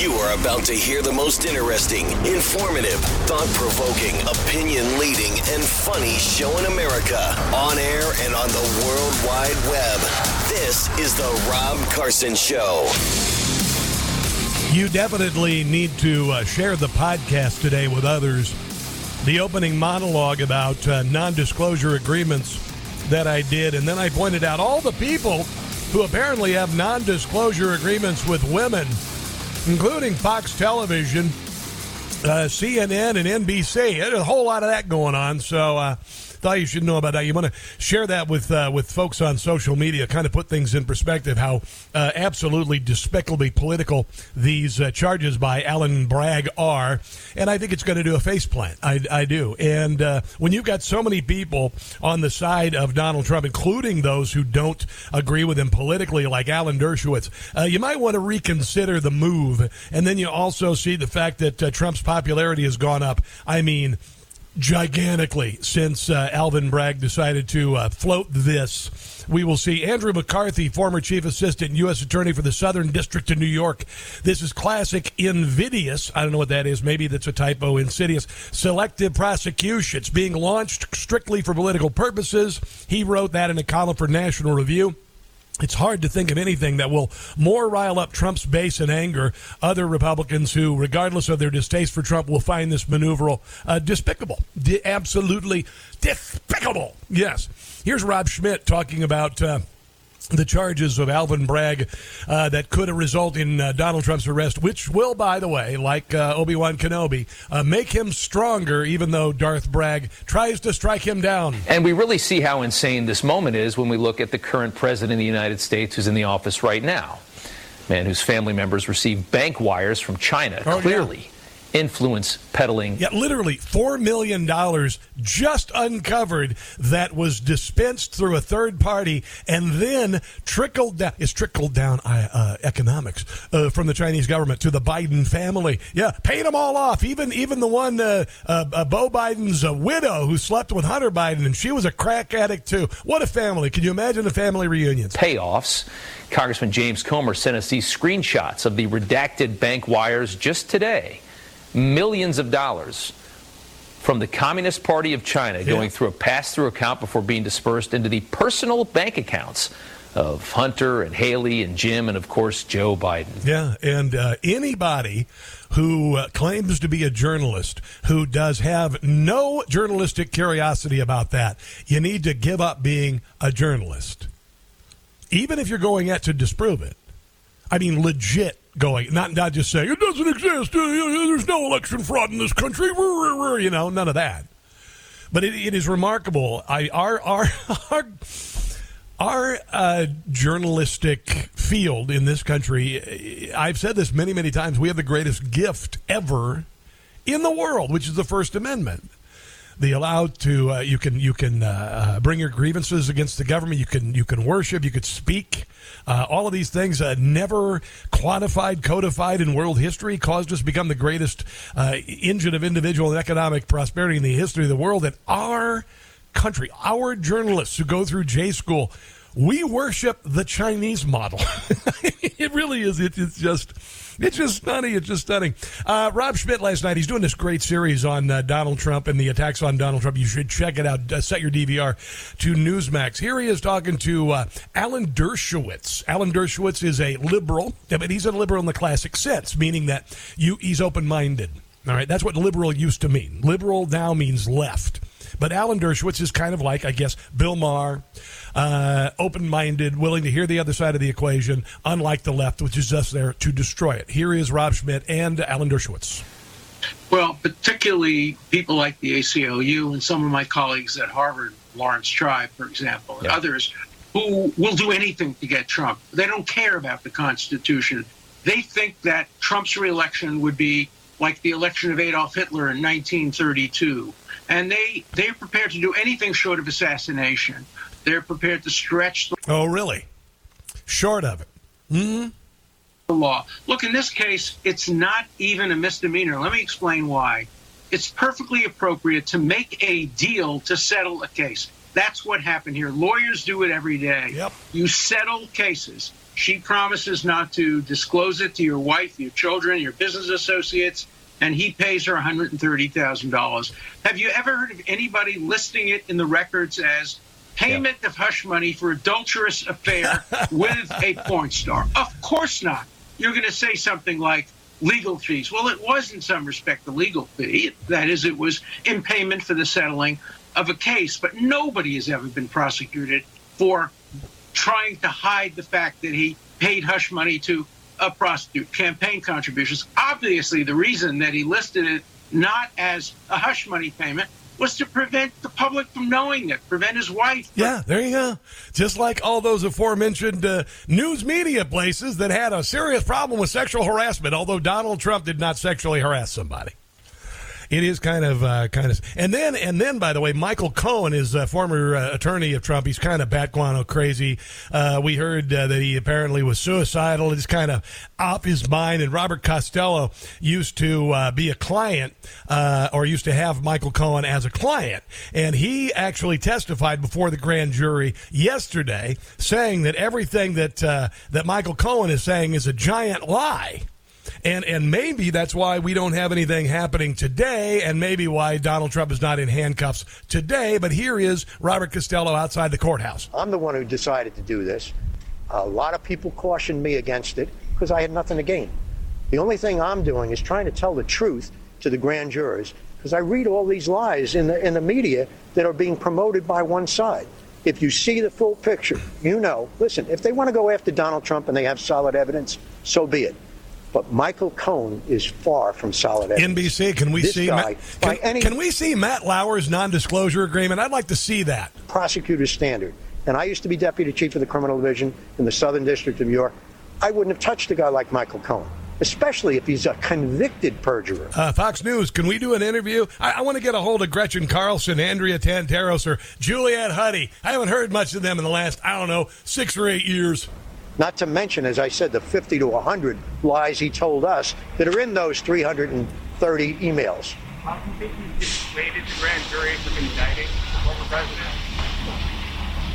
You are about to hear the most interesting, informative, thought provoking, opinion leading, and funny show in America on air and on the World Wide Web. This is The Rob Carson Show. You definitely need to uh, share the podcast today with others. The opening monologue about uh, non disclosure agreements that I did, and then I pointed out all the people who apparently have non disclosure agreements with women including Fox Television, uh, CNN, and NBC. There's a whole lot of that going on. So, uh, thought you should know about that. You want to share that with uh, with folks on social media, kind of put things in perspective. How uh, absolutely despicably political these uh, charges by Alan Bragg are, and I think it's going to do a face plant. I, I do. And uh, when you've got so many people on the side of Donald Trump, including those who don't agree with him politically, like Alan Dershowitz, uh, you might want to reconsider the move. And then you also see the fact that uh, Trump's popularity has gone up. I mean gigantically since uh, Alvin Bragg decided to uh, float this. We will see Andrew McCarthy, former chief assistant U.S. attorney for the Southern District of New York. This is classic invidious. I don't know what that is. Maybe that's a typo. Insidious selective prosecution. It's being launched strictly for political purposes. He wrote that in a column for National Review. It's hard to think of anything that will more rile up Trump's base and anger other Republicans who, regardless of their distaste for Trump, will find this maneuver uh, despicable. absolutely despicable. Yes. Here's Rob Schmitt talking about. Uh, the charges of Alvin Bragg uh, that could result in uh, Donald Trump's arrest, which will, by the way, like uh, Obi Wan Kenobi, uh, make him stronger, even though Darth Bragg tries to strike him down. And we really see how insane this moment is when we look at the current president of the United States who's in the office right now. Man whose family members received bank wires from China, oh, clearly. Yeah influence peddling. Yeah, literally $4 million just uncovered that was dispensed through a third party and then trickled down. It's trickled down uh, uh, economics uh, from the Chinese government to the Biden family. Yeah, paid them all off. Even even the one, uh, uh, uh, Beau Biden's widow who slept with Hunter Biden, and she was a crack addict too. What a family. Can you imagine the family reunions? Payoffs. Congressman James Comer sent us these screenshots of the redacted bank wires just today millions of dollars from the Communist Party of China yeah. going through a pass through account before being dispersed into the personal bank accounts of Hunter and Hallie and Jim and, of course, Joe Biden. Yeah, and uh, anybody who uh, claims to be a journalist who does have no journalistic curiosity about that, you need to give up being a journalist. Even if you're going at to disprove it. I mean, legit going, not not just saying it doesn't exist. Uh, there's no election fraud in this country. You know, none of that. But it, it is remarkable. I our our our our uh, journalistic field in this country. I've said this many many times. We have the greatest gift ever in the world, which is the First Amendment the allowed to uh, you can you can uh, uh, bring your grievances against the government. You can you can worship. You could speak. Uh, all of these things uh, never quantified, codified in world history, caused us to become the greatest uh, engine of individual and economic prosperity in the history of the world. And our country, our journalists who go through J school, we worship the Chinese model. it really is. It, it's just it's just stunning. It's just stunning. Uh, Rob Schmitt last night, he's doing this great series on uh, Donald Trump and the attacks on Donald Trump. You should check it out. Uh, set your DVR to Newsmax. Here he is talking to uh, Alan Dershowitz. Alan Dershowitz is a liberal, but he's a liberal in the classic sense, meaning that you he's open minded. All right, that's what liberal used to mean. Liberal now means left. But Alan Dershowitz is kind of like, I guess, Bill Maher, uh, open minded, willing to hear the other side of the equation, unlike the left, which is just there to destroy it. Here is Rob Schmitt and Alan Dershowitz. Well, particularly people like the ACLU and some of my colleagues at Harvard, Laurence Tribe, for example, and others who will do anything to get Trump. They don't care about the Constitution. They think that Trump's reelection would be like the election of Adolf Hitler in 1932. And they, they're prepared to do anything short of assassination. They're prepared to stretch the Oh, really? Short of it. Hmm? law. Look, in this case, it's not even a misdemeanor. Let me explain why. It's perfectly appropriate to make a deal to settle a case. That's what happened here. Lawyers do it every day. Yep. You settle cases. She promises not to disclose it to your wife, your children, your business associates, and he pays her $130,000. Have you ever heard of anybody listing it in the records as payment of hush money for adulterous affair with a porn star? Of course not. You're going to say something like legal fees. Well, it was in some respect a legal fee. That is, it was in payment for the settling of a case, but nobody has ever been prosecuted for trying to hide the fact that he paid hush money to a prostitute, campaign contributions. Obviously, the reason that he listed it not as a hush money payment was to prevent the public from knowing it, prevent his wife. Yeah, there you go. Just like all those aforementioned uh, news media places that had a serious problem with sexual harassment, although Donald Trump did not sexually harass somebody. It is kind of, uh, kind of, and then, and then, by the way, Michael Cohen is a former uh, attorney of Trump. He's kind of bat guano crazy. Uh, we heard uh, that he apparently was suicidal. He's kind of off his mind. And Robert Costello used to uh, be a client, uh, or used to have Michael Cohen as a client, and he actually testified before the grand jury yesterday, saying that everything that that Michael Cohen is saying is a giant lie and and maybe that's why we don't have anything happening today, and maybe why Donald Trump is not in handcuffs today. But here is Robert Costello outside the courthouse. I'm the one who decided to do this. A lot of people cautioned me against it because I had nothing to gain. The only thing I'm doing is trying to tell the truth to the grand jurors because I read all these lies in the in the media that are being promoted by one side. If you see the full picture, you know. Listen, if they want to go after Donald Trump and they have solid evidence, so be it. But Michael Cohen is far from solid evidence. NBC, can we This see guy, Matt, can, any can we see Matt Lauer's non-disclosure agreement? I'd like to see that. prosecutor's standard. And I used to be deputy chief of the criminal division in the Southern District of New York. I wouldn't have touched a guy like Michael Cohen, especially if he's a convicted perjurer. Uh, Fox News, can we do an interview? I, I want to get a hold of Gretchen Carlson, Andrea Tantaros, or Juliet Huddy. I haven't heard much of them in the last, I don't know, six or eight years. Not to mention, as I said, the 50 to 100 lies he told us that are in those 330 emails. How do you think you dissuaded the grand jury from indicting former president?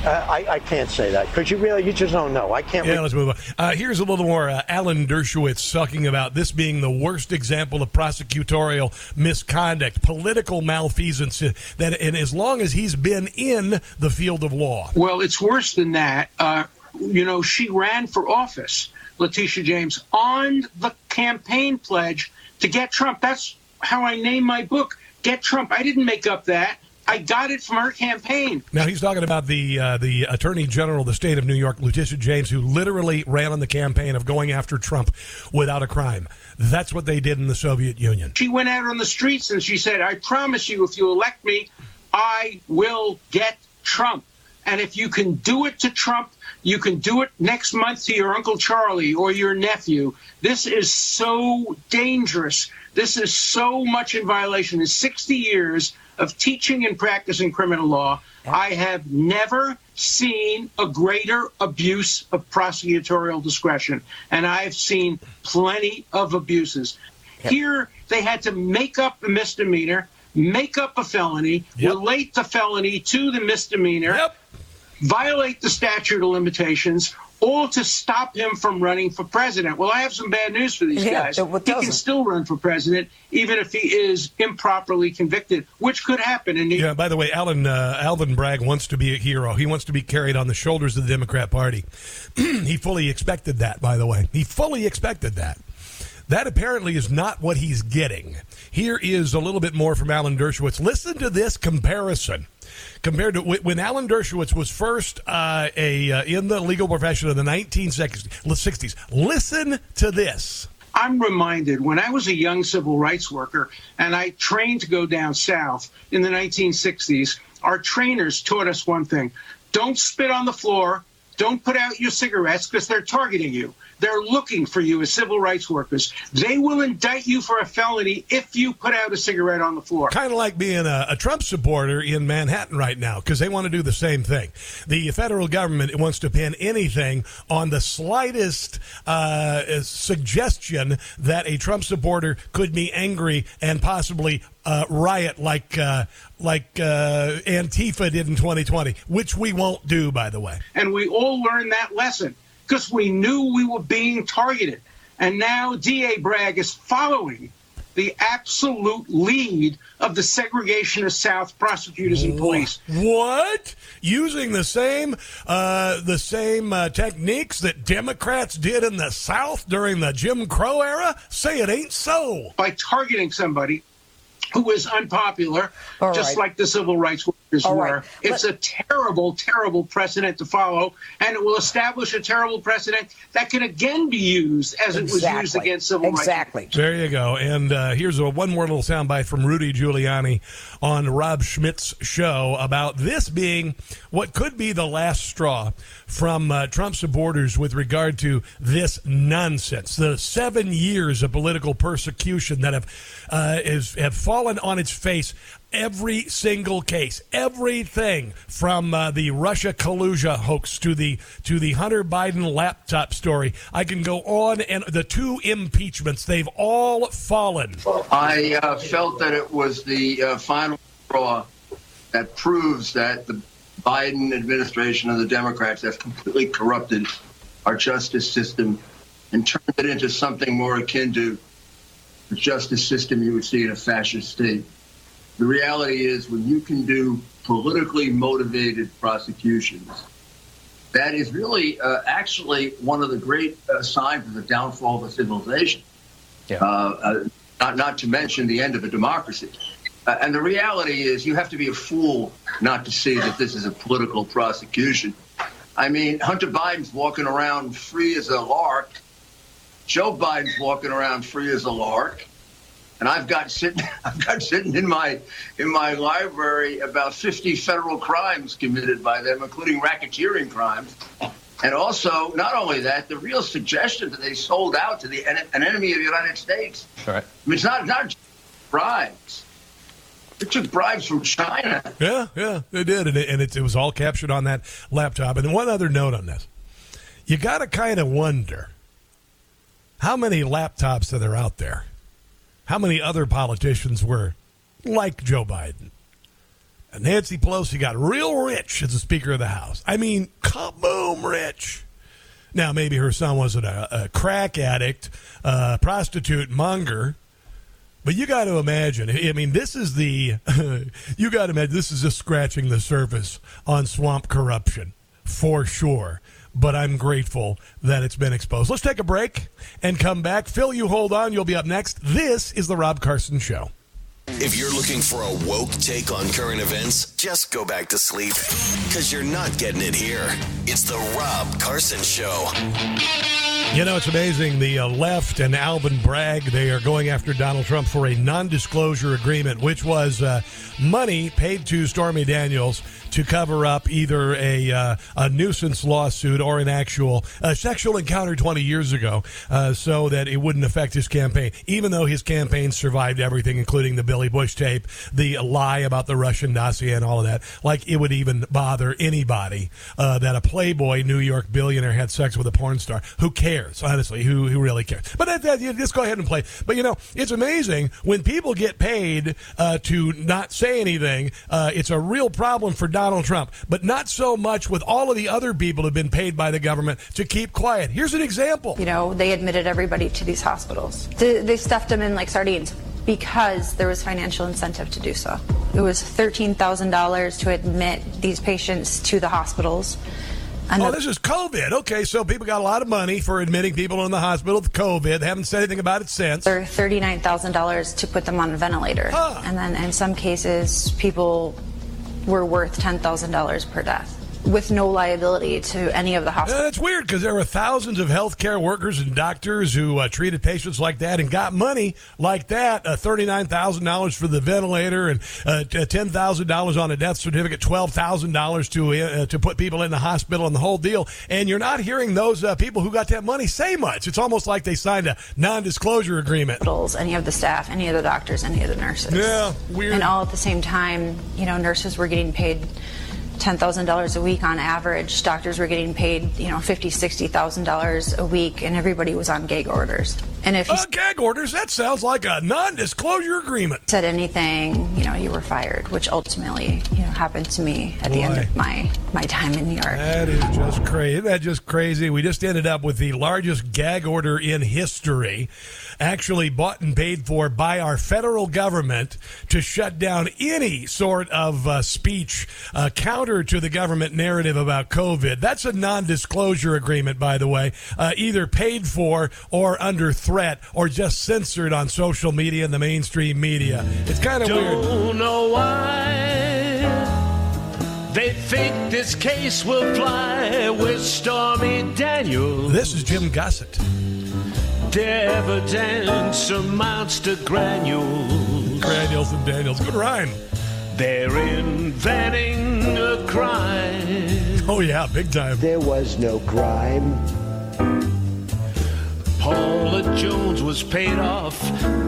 Uh, I, I can't say that because you really, you just don't know. I can't. Yeah, re- let's move on. Uh, here's a little more uh, Alan Dershowitz talking about this being the worst example of prosecutorial misconduct, political malfeasance. uh, That, and as long as he's been in the field of law, Well, it's worse than that. You know, she ran for office, Letitia James, on the campaign pledge to get Trump. That's how I named my book, Get Trump. I didn't make up that. I got it from her campaign. Now he's talking about the uh, the Attorney General of the state of New York, Letitia James, who literally ran on the campaign of going after Trump without a crime. That's what they did in the Soviet Union. She went out on the streets and she said, I promise you, if you elect me, I will get Trump. And if you can do it to Trump, you can do it next month to your Uncle Charlie or your nephew. This is so dangerous. This is so much in violation. In 60 years of teaching and practicing criminal law, I have never seen a greater abuse of prosecutorial discretion. And I've seen plenty of abuses. Here, they had to make up a misdemeanor, make up a felony, Yep. relate the felony to the misdemeanor Yep. Violate the statute of limitations, all to stop him from running for president. Well, I have some bad news for these Yeah, guys. He can still run for president, even if he is improperly convicted, which could happen. And Yeah. By the way, Alan uh, Alvin Bragg wants to be a hero. He wants to be carried on the shoulders of the Democrat Party. he fully expected that. By the way, he fully expected that. That apparently is not what he's getting. Here is a little bit more from Alan Dershowitz. Listen to this comparison compared to when Alan Dershowitz was first uh, a uh, in the legal profession in the 1960s. Listen to this. I'm reminded when I was a young civil rights worker and I trained to go down south in the 1960s, our trainers taught us one thing don't spit on the floor, don't put out your cigarettes because they're targeting you. They're looking for you as civil rights workers. They will indict you for a felony if you put out a cigarette on the floor. Kind of like being a, a, Trump supporter in Manhattan right now because they want to do the same thing. The federal government wants to pin anything on the slightest uh, suggestion that a Trump supporter could be angry and possibly uh, riot like uh, like uh, Antifa did in 2020, which we won't do, by the way. And we all learned that lesson because we knew we were being targeted. And now DA Bragg is following the absolute lead of the segregationist South prosecutors and police. What? Using the same uh, the same uh, techniques that Democrats did in the South during the Jim Crow era? Say it ain't so. By targeting somebody who is unpopular, All just right. like the civil rights workers All were. Right. It's Let- a terrible, terrible precedent to follow, and it will establish a terrible precedent that can again be used as exactly. it was used against civil exactly. rights. Exactly. There you go. And uh, here's a one more little soundbite from Rudy Giuliani on Rob Schmitt's show about this being what could be the last straw from uh, Trump supporters with regard to this nonsense. The seven years of political persecution that have uh, is, have fallen on its face every single case, everything from uh, the Russia collusion hoax to the to the Hunter Biden laptop story. I can go on, and the two impeachments they've all fallen. I uh, felt that it was the uh, final straw that proves that the Biden administration and the Democrats have completely corrupted our justice system and turned it into something more akin to the justice system you would see in a fascist state. The reality is, when you can do politically motivated prosecutions, that is really uh, actually one of the great uh, signs of the downfall of a civilization. Yeah. Uh, uh not, not to mention the end of a democracy. Uh, and the reality is, you have to be a fool not to see that this is a political prosecution. I mean, Hunter Biden's walking around free as a lark Joe Biden's walking around free as a lark, and I've got sitting I've got sitting in my in my library about 50 federal crimes committed by them, including racketeering crimes. And also, not only that, the real suggestion that they sold out to the an enemy of the United States. Right. I mean, it's not not bribes. They took bribes from China. Yeah, yeah, they did, and, it, and it, it was all captured on that laptop. And one other note on this: you got to kind of wonder how many laptops are there out there? How many other politicians were like Joe Biden? And Nancy Pelosi got real rich as the Speaker of the House. I mean, kaboom rich. Now, maybe her son wasn't a, a crack addict, a prostitute monger, but you got to imagine. I mean, this is the, you got to imagine this is just scratching the surface on swamp corruption for sure but I'm grateful that it's been exposed. Let's take a break and come back. Phil, you hold on. You'll be up next. This is The Rob Carson Show. If you're looking for a woke take on current events, just go back to sleep because you're not getting it here. It's The Rob Carson Show. You know, it's amazing. The uh, left and Alvin Bragg, they are going after Donald Trump for a non disclosure agreement, which was uh, money paid to Stormy Daniels to cover up either a, uh, a nuisance lawsuit or an actual sexual encounter 20 years ago uh, so that it wouldn't affect his campaign, even though his campaign survived everything, including the Billy Bush tape, the lie about the Russian dossier, and all of that. Like it would even bother anybody uh, that a Playboy New York billionaire had sex with a porn star. Who cares, honestly? Who, who really cares? But that, that, just go ahead and play. But you know, it's amazing when people get paid uh, to not say anything. Uh, it's a real problem for Donald Donald Trump, but not so much with all of the other people who've been paid by the government to keep quiet. Here's an example. You know, they admitted everybody to these hospitals. They stuffed them in like sardines because there was financial incentive to do so. It was $13,000 to admit these patients to the hospitals. oh, this is COVID. Okay, so people got a lot of money for admitting people in the hospital with COVID. They haven't said anything about it since. Thousand dollars to put them on a ventilator, Huh. and then in some cases, people were worth ten thousand dollars per death, with no liability to any of the Yeah, hospitals. that's weird because there were thousands of healthcare workers and doctors who uh, treated patients like that and got money like that uh, $39,000 for the ventilator and uh, $10,000 on a death certificate, $12,000 to uh, to put people in the hospital and the whole deal. And you're not hearing those uh, people who got that money say much. It's almost like they signed a non disclosure agreement. any of the staff, any of the doctors, any of the nurses. Yeah, weird. And all at the same time, you know, nurses were getting paid ten thousand dollars a week on average. Doctors were getting paid, you know, fifty, sixty thousand dollars a week, and everybody was on gag orders. And if you Uh, gag orders, that sounds like a non disclosure agreement. said anything, you know, you were fired, which ultimately, you know, happened to me at the end of my my time in New York. That is just crazy. Isn't that just crazy? We just ended up with the largest gag order in history, actually bought and paid for by our federal government to shut down any sort of uh, speech uh, counter to the government narrative about COVID. That's a non disclosure agreement, by the way, uh, either paid for or under threat or just censored on social media and the mainstream media. It's kind of weird. Don't know why they think this case will fly with Stormy Daniels. This is Jim Gossett. The evidence amounts to granules. Granules and Daniels. Good rhyme. They're inventing a crime. Oh, yeah, big time. There was no crime. Paula Jones was paid off.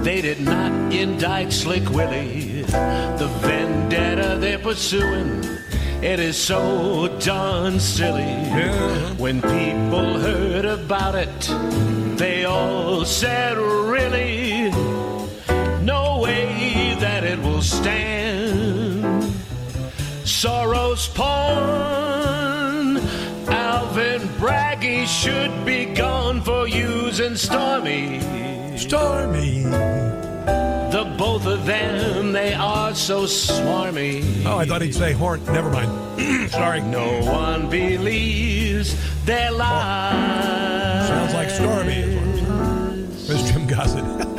They did not indict Slick Willie. The vendetta they're pursuing, it is so darn silly. When people heard about it, they all said, really, no way that it will stand. Soros porn. Alvin Braggy should be gone for using Stormy. Stormy. The both of them, they are so swarmy. Oh, I thought he'd say horn. Never mind. Sorry. No one believes their lies. Sounds like Stormy. There's Jim Gossett.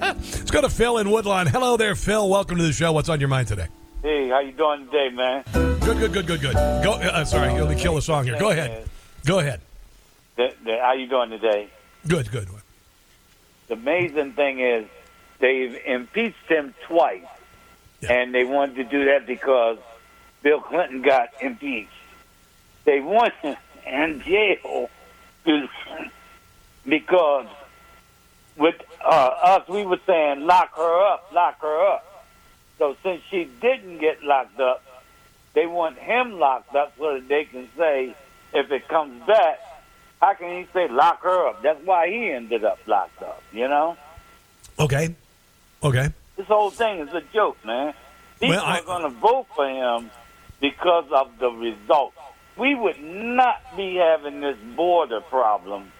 Let's go to Phil in Woodlawn. Hello there, Phil. Welcome to the show. What's on your mind today? Hey, how you doing today, man? Good, good, good, good, good. Go. Uh, sorry, let me kill the song here. Go ahead. Go ahead. The, the, how you doing today? Good, good. The amazing thing is they've impeached him twice, and they wanted to do that because Bill Clinton got impeached. They want him in jail because with uh, us, we were saying lock her up, lock her up. So since she didn't get locked up, they want him locked up so that they can say, if it comes back, how can he say lock her up? That's why he ended up locked up, you know? Okay. Okay. This whole thing is a joke, man. People Well, I- are going to vote for him because of the results. We would not be having this border problem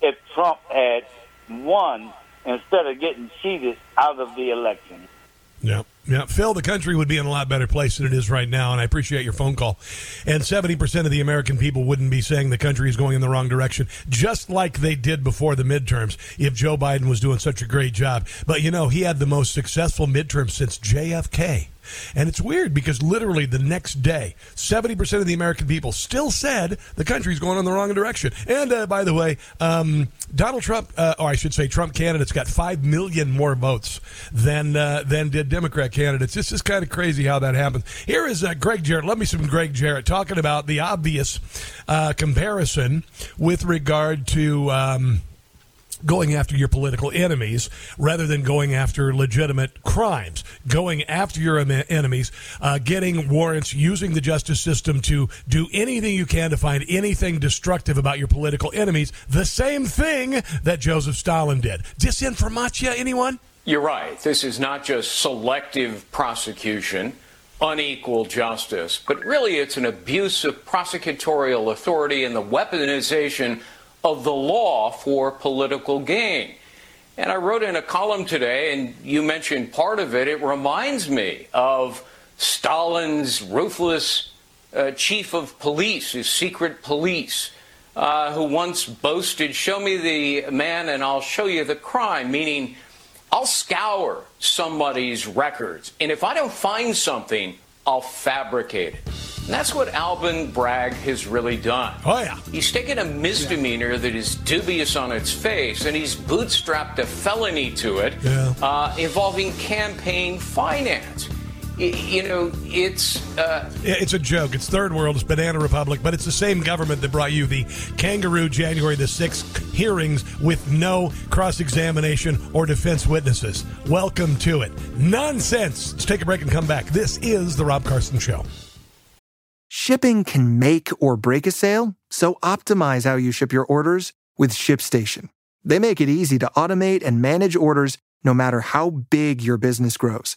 if Trump had won instead of getting cheated out of the election. Yeah. Yeah. Phil, the country would be in a lot better place than it is right now, and I appreciate your phone call. And 70% of the American people wouldn't be saying the country is going in the wrong direction, just like they did before the midterms if Joe Biden was doing such a great job. But, you know, he had the most successful midterm since JFK. And it's weird because literally the next day, 70% of the American people still said the country's going in the wrong direction. And uh, by the way, um, Donald Trump, uh, or I should say Trump candidates, got 5 million more votes than, uh, than did Democrat candidates. This is kind of crazy how that happens. Here is uh, Gregg Jarrett. Let me some Gregg Jarrett talking about the obvious uh, comparison with regard to. Um, going after your political enemies rather than going after legitimate crimes. Going after your enemies, uh, getting warrants, using the justice system to do anything you can to find anything destructive about your political enemies. The same thing that Joseph Stalin did. Disinformatia, anyone? You're right. This is not just selective prosecution, unequal justice, but really it's an abuse of prosecutorial authority and the weaponization of the law for political gain. And I wrote in a column today, and you mentioned part of it. It reminds me of Stalin's ruthless uh, chief of police, his secret police, uh, who once boasted, Show me the man and I'll show you the crime, meaning I'll scour somebody's records. And if I don't find something, I'll fabricate it. And that's what Alvin Bragg has really done. Oh, yeah. He's taken a misdemeanor that is dubious on its face and he's bootstrapped a felony to it Yeah. uh, involving campaign finance. Y- You know, it's. Uh, It's a joke. It's third world. It's Banana Republic, but it's the same government that brought you the kangaroo January the 6th hearings with no cross examination or defense witnesses. Welcome to it. Nonsense. Let's take a break and come back. This is The Rob Carson Show. Shipping can make or break a sale, so optimize how you ship your orders with ShipStation. They make it easy to automate and manage orders no matter how big your business grows.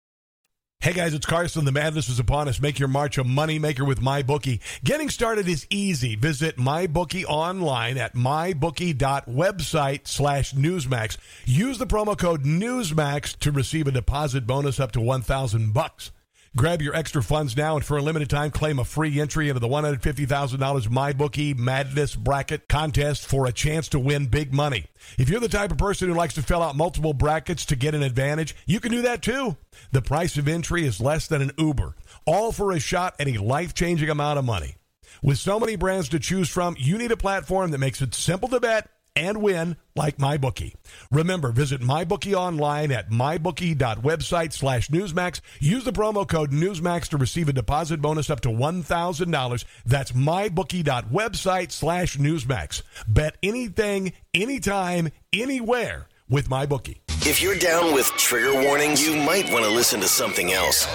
Hey guys, it's Carson. The madness is upon us. Make your March a moneymaker with MyBookie. Getting started is easy. Visit MyBookie online at mybookie.website slash Newsmax. Use the promo code Newsmax to receive a deposit bonus up to 1000 bucks. Grab your extra funds now and for a limited time claim a free entry into the $150,000 MyBookie Madness Bracket contest for a chance to win big money. If you're the type of person who likes to fill out multiple brackets to get an advantage, you can do that too. The price of entry is less than an Uber, all for a shot at a life-changing amount of money. With so many brands to choose from, you need a platform that makes it simple to bet and win like MyBookie. Remember, visit MyBookie online at mybookie.website slash Newsmax. Use the promo code Newsmax to receive a deposit bonus up to $1,000. That's mybookie.website slash Newsmax. Bet anything, anytime, anywhere with my bookie. If you're down with trigger warnings, you might want to listen to something else.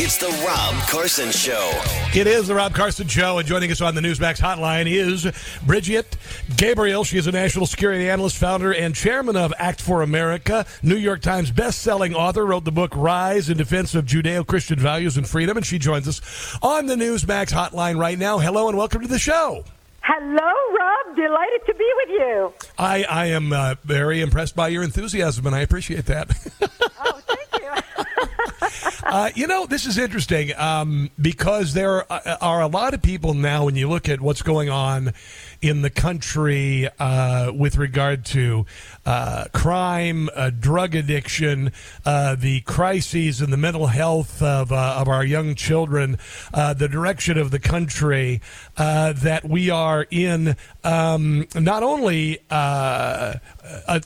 It's the Rob Carson Show. It is the Rob Carson Show, and joining us on the Newsmax hotline is Brigitte Gabriel. She is a national security analyst, founder, and chairman of Act for America. New York Times best-selling author, wrote the book Rise in Defense of Judeo-Christian Values and Freedom, and she joins us on the Newsmax hotline right now. Hello, and welcome to the show. Hello, Rob. Delighted to be with you. I, I am uh, very impressed by your enthusiasm, and I appreciate that. Oh, thank you. uh, you know, this is interesting um, because there are, are a lot of people now, when you look at what's going on in the country uh, with regard to uh, crime, uh, drug addiction, uh, the crises in the mental health of, uh, of our young children, the direction of the country, that we are in um, not only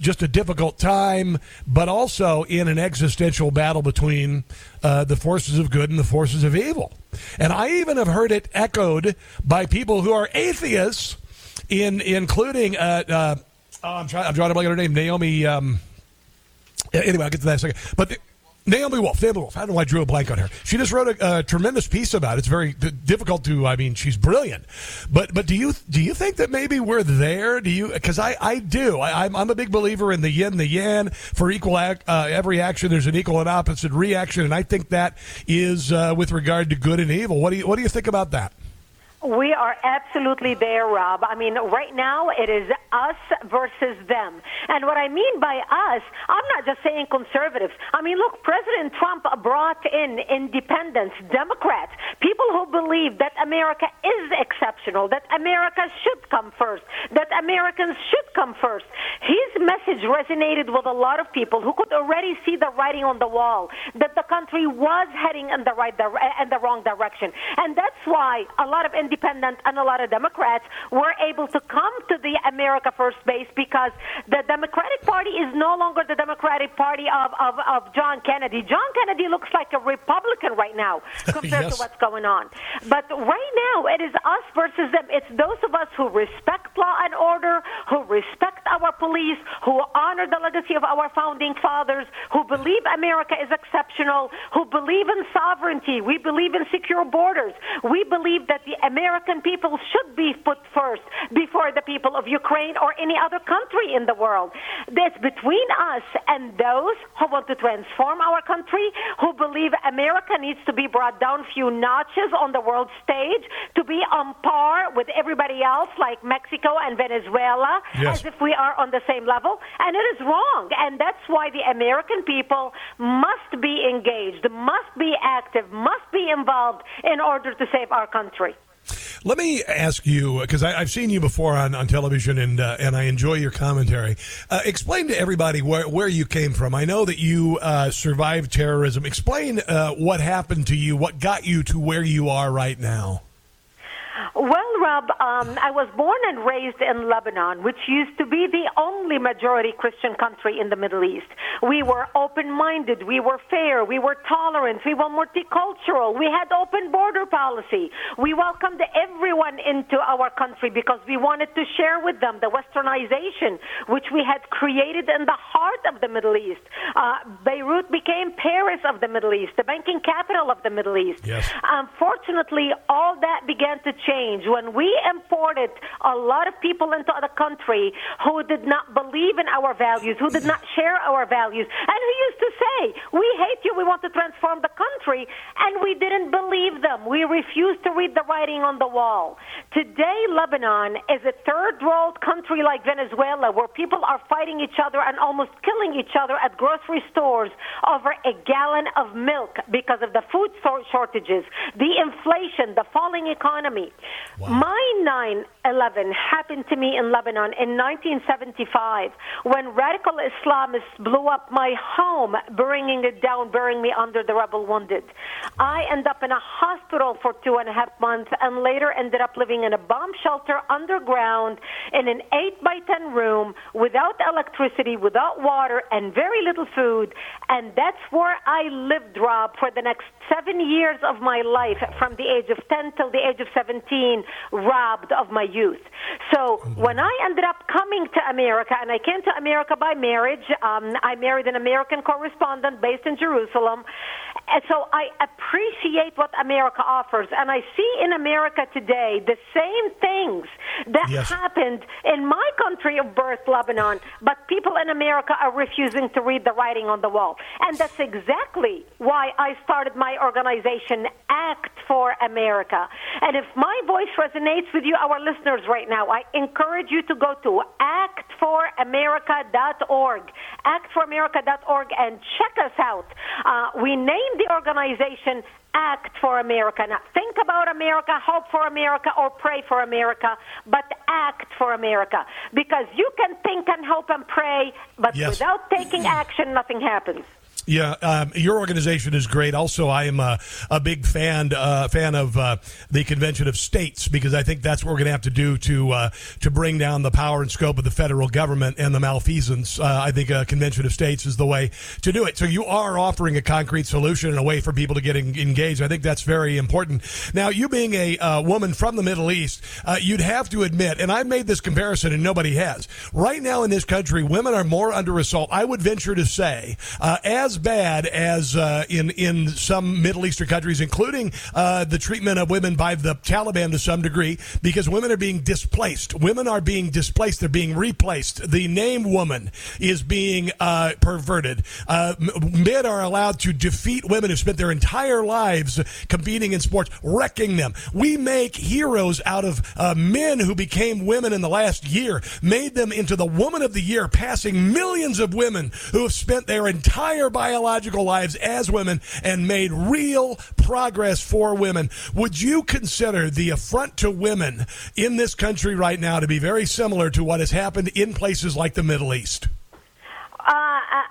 just a difficult time, but also in an existential battle between the forces of good and the forces of evil. And I even have heard it echoed by people who are atheists, in including uh, uh, oh, I'm trying I'm trying to blank on her name, Naomi. Um, anyway, I'll get to that in a second. But the, Naomi Wolf, Naomi Wolf. I don't know why I drew a blank on her. She just wrote a, a tremendous piece about it. It's very d- difficult to. I mean, she's brilliant. But but do you do you think that maybe we're there? Do you? Because I I do. I, I'm I'm a big believer in the yin the yang. For equal act, uh, every action, there's an equal and opposite reaction, and I think that is uh, with regard to good and evil. What do you what do you think about that? We are absolutely there, Rob. I mean, right now it is us versus them. And what I mean by us, I'm not just saying conservatives. I mean, look, President Trump brought in independents, Democrats, people who believe that America is exceptional, that America should come first, that Americans should come first. His message resonated with a lot of people who could already see the writing on the wall that the country was heading in the right dire- in the wrong direction. And that's why a lot of independent and a lot of Democrats were able to come to the America First base because the Democratic Party is no longer the Democratic Party of, of, of John Kennedy. John Kennedy looks like a Republican right now compared Yes. to what's going on. But right now, it is us versus them. It's those of us who respect law and order, who respect our police, who honor the legacy of our founding fathers, who believe America is exceptional, who believe in sovereignty. We believe in secure borders. We believe that the American American people should be put first before the people of Ukraine or any other country in the world. That's between us and those who want to transform our country, who believe America needs to be brought down a few notches on the world stage to be on par with everybody else, like Mexico and Venezuela, Yes. as if we are on the same level. And it is wrong. And that's why the American people must be engaged, must be active, must be involved in order to save our country. Let me ask you because I've seen you before on, on television and uh, and I enjoy your commentary. Uh, explain to everybody where, where you came from. I know that you uh, survived terrorism. Explain uh, what happened to you, what got you to where you are right now. Rob, um, I was born and raised in Lebanon, which used to be the only majority Christian country in the Middle East. We were open minded, we were fair, we were tolerant, we were multicultural, we had open border policy. We welcomed everyone into our country because we wanted to share with them the westernization which we had created in the heart of the Middle East. Uh, Beirut became Paris of the Middle East, the banking capital of the Middle East. Yes. Unfortunately, all that began to change when we imported a lot of people into the country who did not believe in our values, who did not share our values, and who used to say, We hate you, we want to transform the country, and we didn't believe them. We refused to read the writing on the wall. Today, Lebanon is a third world country like Venezuela where people are fighting each other and almost killing each other at grocery stores over a gallon of milk because of the food shortages, the inflation, the falling economy. My 9 11 happened to me in Lebanon in 1975 when radical Islamists blew up my home, bringing it down, burying me under the rebel wounded. I ended up in a hospital for two and a half months and later ended up living in a bomb shelter underground in an 8 by 10 room without electricity, without water, and very little food. And that's where I lived, Rob, for the next seven years of my life from the age of 10 till the age of 17, robbed of my youth. So when I ended up coming to America, and I came to America by marriage, um, I married an American correspondent based in Jerusalem. And so I appreciate what America offers. And I see in America today the same things that Yes. happened in my country of birth, Lebanon, but people in America are refusing to read the writing on the wall. And that's exactly why I started my organization, Act for America. And if my voice resonates with you, our listeners right now, I encourage you to go to actforamerica.org, actforamerica.org, and check us out. Uh, we named the organization Act for America. Now, think about America, hope for America, or pray for America, but act for America. Because you can think and hope and pray, but Yes. without taking action, nothing happens. Yeah, um, your organization is great. Also, I am a, a big fan uh, fan of uh, the Convention of States because I think that's what we're going to have to do to uh, to bring down the power and scope of the federal government and the malfeasance. Uh, I think a Convention of States is the way to do it. So you are offering a concrete solution and a way for people to get en- engaged. I think that's very important. Now, you being a uh, woman from the Middle East, uh, you'd have to admit, and I've made this comparison and nobody has. Right now in this country, women are more under assault. I would venture to say, uh, as bad as uh, in in some Middle Eastern countries, including uh, the treatment of women by the Taliban to some degree, because women are being displaced. Women are being displaced. They're being replaced. The name woman is being uh, perverted. Uh, men are allowed to defeat women who spent their entire lives competing in sports, wrecking them. We make heroes out of uh, men who became women in the last year, made them into the woman of the year, passing millions of women who have spent their entire biological lives as women and made real progress for women. Would you consider the affront to women in this country right now to be very similar to what has happened in places like the Middle East? Uh, uh,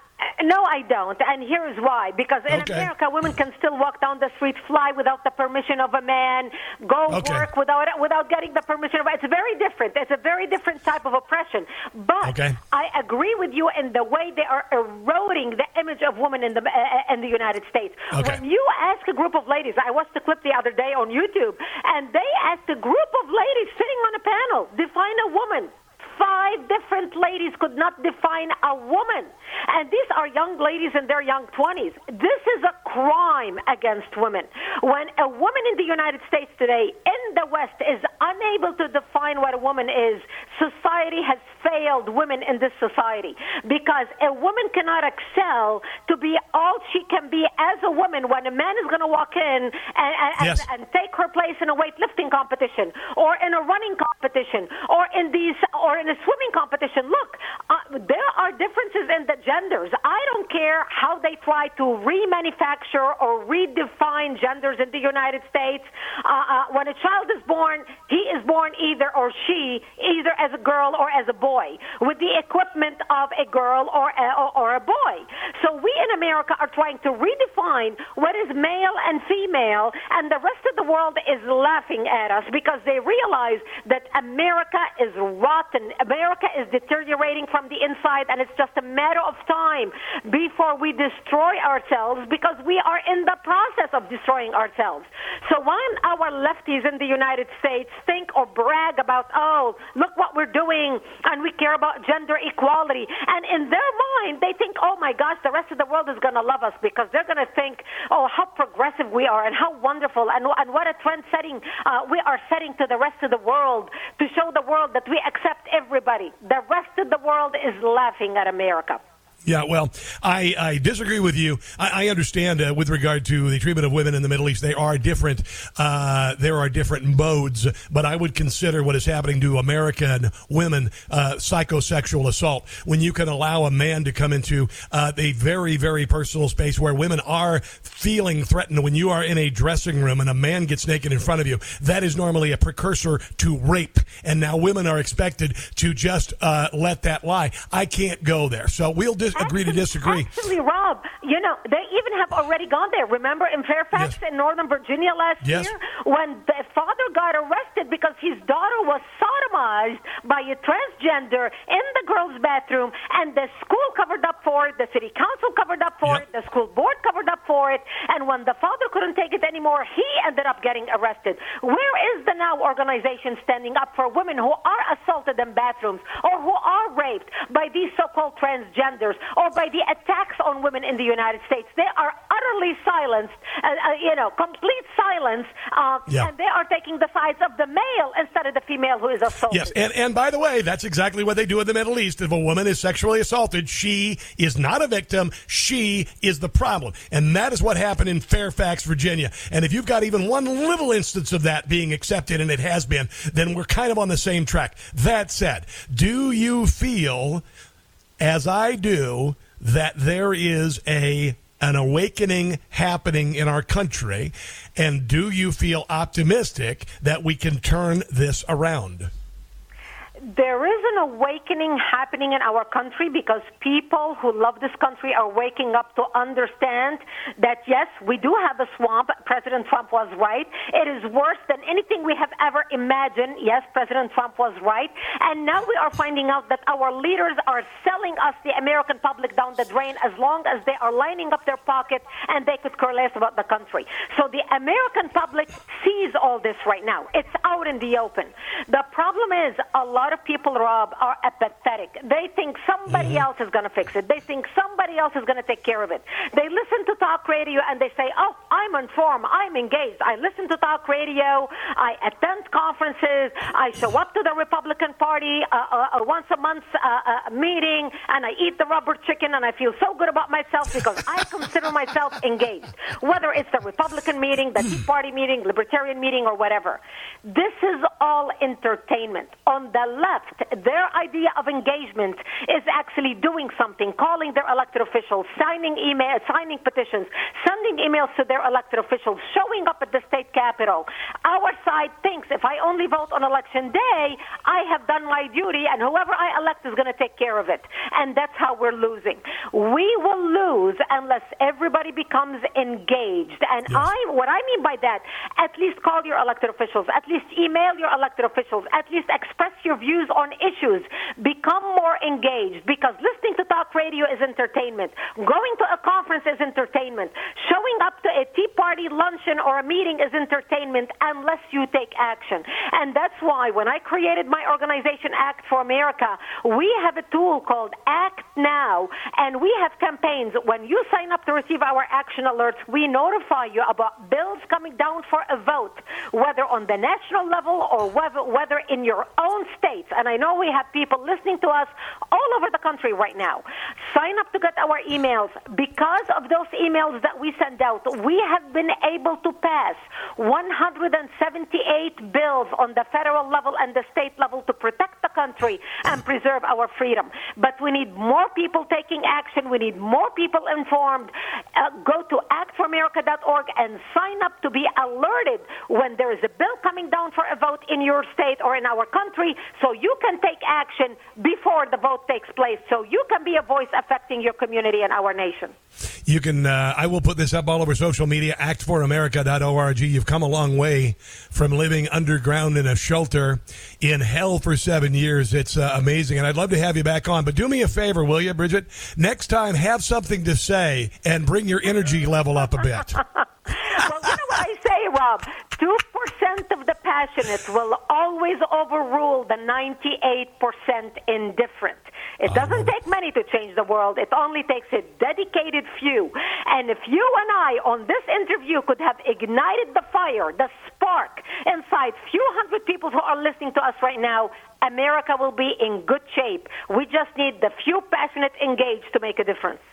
no, I don't. And here's why. Because in Okay. America, women can still walk down the street, fly without the permission of a man, go Okay. work without without getting the permission of. It's very different. It's a very different type of oppression. But Okay. I agree with you in the way they are eroding the image of women in the uh, in the United States. When you ask a group of ladies, I watched the clip the other day on YouTube, and they asked a group of ladies sitting on a panel, define a woman. Five different ladies could not define a woman. And these are young ladies in their young 20s. This is a crime against women. When a woman in the United States today, in the West, is unable to define what a woman is, society has failed women in this society because a woman cannot excel to be all she can be as a woman when a man is going to walk in and, and, Yes. and, and take her place in a weightlifting competition or in a running competition or in these or in a swimming competition. Look, uh, there are differences in the genders. I don't care how they try to remanufacture or redefine genders in the United States. Uh, uh, when a child is born, he is born either or she either as a girl or as a boy with the equipment of a girl or a, or a boy. So we in America are trying to redefine what is male and female, and the rest of the world is laughing at us because they realize that America is rotten. America is deteriorating from the inside, and it's just a matter of time before we destroy ourselves because we are in the process of destroying ourselves. So when our lefties in the United States think or brag about, oh, look what we're doing, and we care about gender equality, and in their mind they think, oh my gosh, the rest of the world is going to love us because they're going to think, oh, how progressive we are and how wonderful and, and what a trend setting uh, we are setting to the rest of the world to show the world that we accept everybody. The rest of the world is laughing at America. Yeah, well, I, I disagree with you. I, I understand uh, with regard to the treatment of women in the Middle East, they are different. Uh, there are different modes, but I would consider what is happening to American women uh, psychosexual assault. When you can allow a man to come into uh, a very, very personal space where women are feeling threatened. When you are in a dressing room and a man gets naked in front of you, that is normally a precursor to rape. And now women are expected to just uh, let that lie. I can't go there. So we'll dis- agree to disagree. Actually, Rob, you know, they even have already gone there. Remember in Fairfax in Northern Virginia last Yes. year when the father got arrested because his daughter was sodomized by a transgender in the girls' bathroom and the school covered up for it, the city council covered up for it, the school board covered up for it, and when the father couldn't take it anymore, he ended up getting arrested. Where is the NOW organization standing up for women who are assaulted in bathrooms or who are raped by these so-called transgenders or by the attacks on women in the United States? They are utterly silenced, uh, uh, you know, complete silence, uh, Yeah. and they are taking the sides of the male instead of the female who is assaulted. Yes, and, and by the way, that's exactly what they do in the Middle East. If a woman is sexually assaulted, she is not a victim. She is the problem. And that is what happened in Fairfax, Virginia. And if you've got even one little instance of that being accepted, and it has been, then we're kind of on the same track. That said, do you feel, as I do, that there is a an awakening happening in our country. And do you feel optimistic that we can turn this around there is an awakening happening in our country because people who love this country are waking up to understand that yes, we do have a swamp. President Trump was right. It is worse than anything we have ever imagined. Yes, President Trump was right. And now we are finding out that our leaders are selling us the American public down the drain as long as they are lining up their pockets and they could care less about the country. So the American public sees all this right now. It's out in the open. The problem is a lot of people, Rob, are apathetic. They think somebody else is going to fix it. They think somebody else is going to take care of it. They listen to talk radio and they say, "Oh, I'm informed. I'm engaged. I listen to talk radio. I attend conferences. I show up to the Republican Party uh, uh, uh, once a month uh, uh, meeting, and I eat the rubber chicken, and I feel so good about myself because I consider myself engaged. Whether it's the Republican meeting, the Tea Party meeting, Libertarian meeting, or whatever, this is all entertainment. On the left, their idea of engagement is actually doing something, calling their elected officials, signing email, signing petitions, sending emails to their elected officials, showing up at the state capitol. Our side thinks if I only vote on election day, I have done my duty, and whoever I elect is going to take care of it. And that's how we're losing. We will lose unless everybody becomes engaged. And I, what I mean by that, at least call your elected officials, at least email your elected officials, at least express your view views on issues. Become more engaged because listening to talk radio is entertainment. Going to a conference is entertainment. Showing up to a Tea Party luncheon or a meeting is entertainment unless you take action. And that's why when I created my organization, Act for America, we have a tool called Act Now, and we have campaigns. When you sign up to receive our action alerts, we notify you about bills coming down for a vote, whether on the national level or whether, whether in your own states. And I know we have people listening to us all over the country right now. Sign up to get our emails. Because of those emails that we send out, we have been able to pass 178 bills on the federal level and the state level to protect the country and preserve our freedom. But we need more people taking action. We need more people informed. Uh, go to actforamerica.org and sign up to be alerted when there is a bill coming down for a vote in your state or in our country so you can take action before the vote takes place so you can be a voice affecting your community and our nation. You can, uh, I will put this up all over social media, actforamerica.org. You've come a long way from living underground in a shelter in hell for seven years. It's uh, amazing. And I'd love to have you back on. But do me a favor, will you, Brigitte? Next time, have something to say and bring your energy level up a bit. well, you know what I say, Rob? 2% of the passionate will always overrule the 98% indifferent. It oh, doesn't take many to change the world. It only takes a dedicated few. And if you and I on this interview could have ignited the fire, the spark inside few hundred people who are listening to us right now, America will be in good shape. We just need the few passionate engaged to make a difference.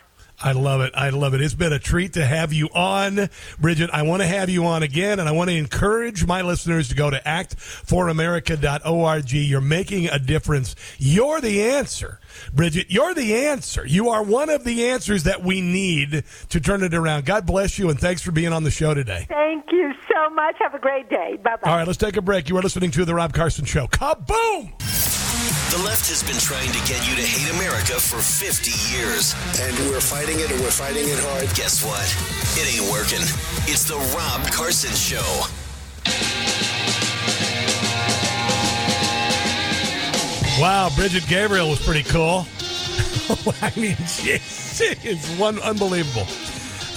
I love it. I love it. It's been a treat to have you on, Brigitte. I want to have you on again, and I want to encourage my listeners to go to actforamerica.org. You're making a difference. You're the answer, Brigitte. You're the answer. You are one of the answers that we need to turn it around. God bless you, and thanks for being on the show today. Thank you so much. Have a great day. Bye bye. All right, let's take a break. You are listening to The Rob Carson Show. Kaboom! The left has been trying to get you to hate America for 50 years. And we're fighting it and we're fighting it hard. Guess what? It ain't working. It's the Rob Carson Show. Wow, Brigitte Gabriel was pretty cool. I mean, she, she is one unbelievable.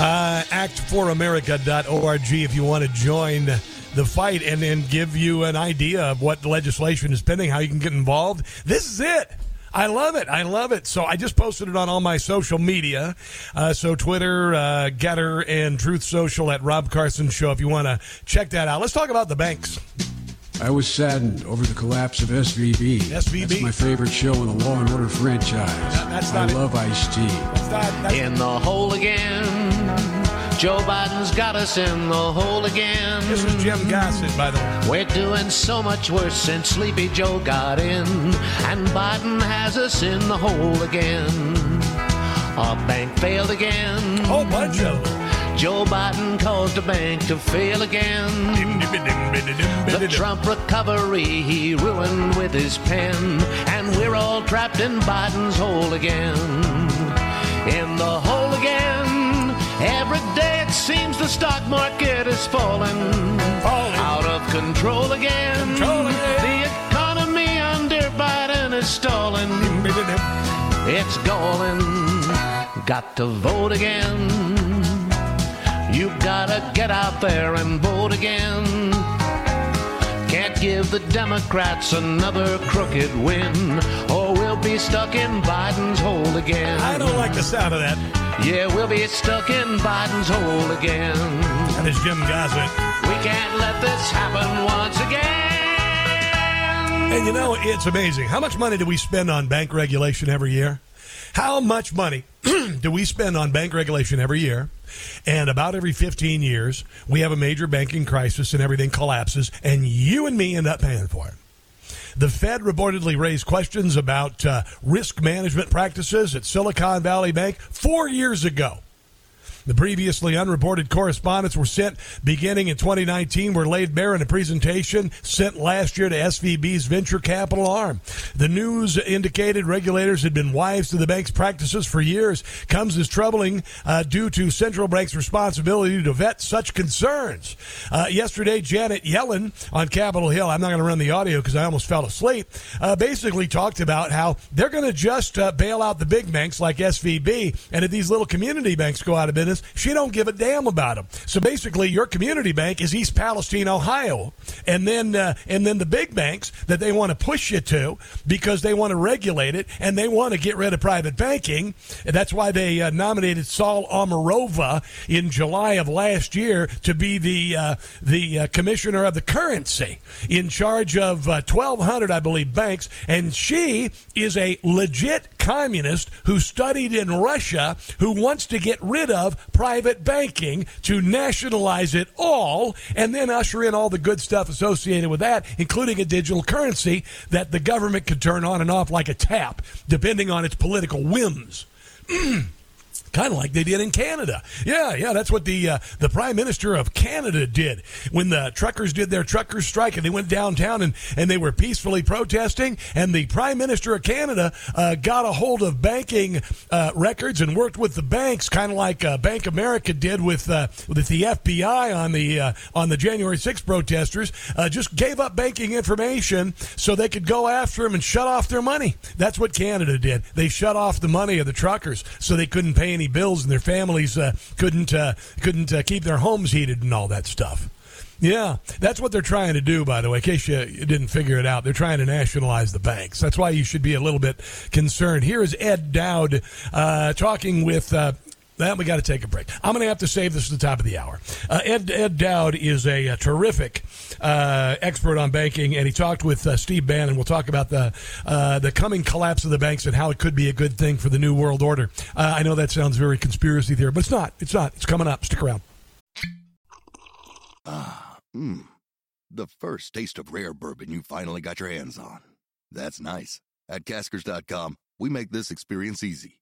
Uh, actforamerica.org if you want to join the fight and then give you an idea of what the legislation is pending, how you can get involved. This is it. I love it. I love it. So I just posted it on all my social media. Uh, so Twitter, uh, Gettr, and Truth Social at Rob Carson Show if you want to check that out. Let's talk about the banks. I was saddened over the collapse of SVB. SVB. That's my favorite show in the Law and Order franchise. that's I it. love Ice T. In the hole again. Joe Biden's got us in the hole again. This is Jim Gossett, by the way. We're doing so much worse since Sleepy Joe got in, and Biden has us in the hole again. Our bank failed again. Whole bunch of Joe Biden caused a bank to fail again. The Trump recovery he ruined with his pen, and we're all trapped in Biden's hole again. In the hole again. Every day it seems the stock market is falling, falling. out of control again. The economy under Biden is stalling. It's galling. Got to vote again. You gotta get out there and vote again. Can't give the Democrats another crooked win, or we'll be stuck in Biden's hole again. I don't like the sound of that. Yeah, we'll be stuck in Biden's hole again. That is Jim Gossett. We can't let this happen once again. And you know, it's amazing. How much money do we spend on bank regulation every year? How much money do we spend on bank regulation every year? And about every 15 years, we have a major banking crisis and everything collapses, and you and me end up paying for it. The Fed reportedly raised questions about uh, risk management practices at Silicon Valley Bank four years ago. The previously unreported correspondence were sent beginning in 2019 were laid bare in a presentation sent last year to SVB's venture capital arm. The news indicated regulators had been wise to the bank's practices for years. Comes as troubling uh, due to central bank's responsibility to vet such concerns. Uh, yesterday, Janet Yellen on Capitol Hill, I'm not going to run the audio because I almost fell asleep, uh, basically talked about how they're going to just uh, bail out the big banks like SVB, and if these little community banks go out of business, she don't give a damn about them. So basically, your community bank is East Palestine, Ohio, and then uh, and then the big banks that they want to push you to because they want to regulate it and they want to get rid of private banking. And that's why they uh, nominated Saule Omarova in July of last year to be the uh, the uh, commissioner of the currency in charge of 1,200, uh, I believe, banks, and she is a legit communist who studied in Russia who wants to get rid of private banking to nationalize it all and then usher in all the good stuff associated with that, including a digital currency that the government could turn on and off like a tap, depending on its political whims. kind of like they did in Canada. Yeah, yeah, that's what the uh, the prime minister of Canada did when the truckers did their truckers strike and they went downtown and and they were peacefully protesting. And the prime minister of Canada uh, got a hold of banking uh, records and worked with the banks, kind of like uh, Bank America did with uh, with the FBI on the uh, on the January 6th protesters. just gave up banking information so they could go after them and shut off their money. That's what Canada did. They shut off the money of the truckers so they couldn't pay any bills, and their families uh, couldn't uh, couldn't uh, keep their homes heated and all that stuff. Yeah, that's what they're trying to do, by the way, in case you, you, didn't figure it out. They're trying to nationalize the banks. That's why you should be a little bit concerned. Here is Ed Dowd uh, talking with uh, then we got to take a break. I'm going to have to save this at the top of the hour. Uh, Ed, Ed Dowd is a, a terrific uh, expert on banking, and he talked with uh, Steve Bannon. We'll talk about the uh, the coming collapse of the banks and how it could be a good thing for the new world order. Uh, I know that sounds very conspiracy theory, but it's not. It's not. It's coming up. Stick around. Ah, mmm. The first taste of rare bourbon you finally got your hands on. That's nice. At Caskers.com, we make this experience easy.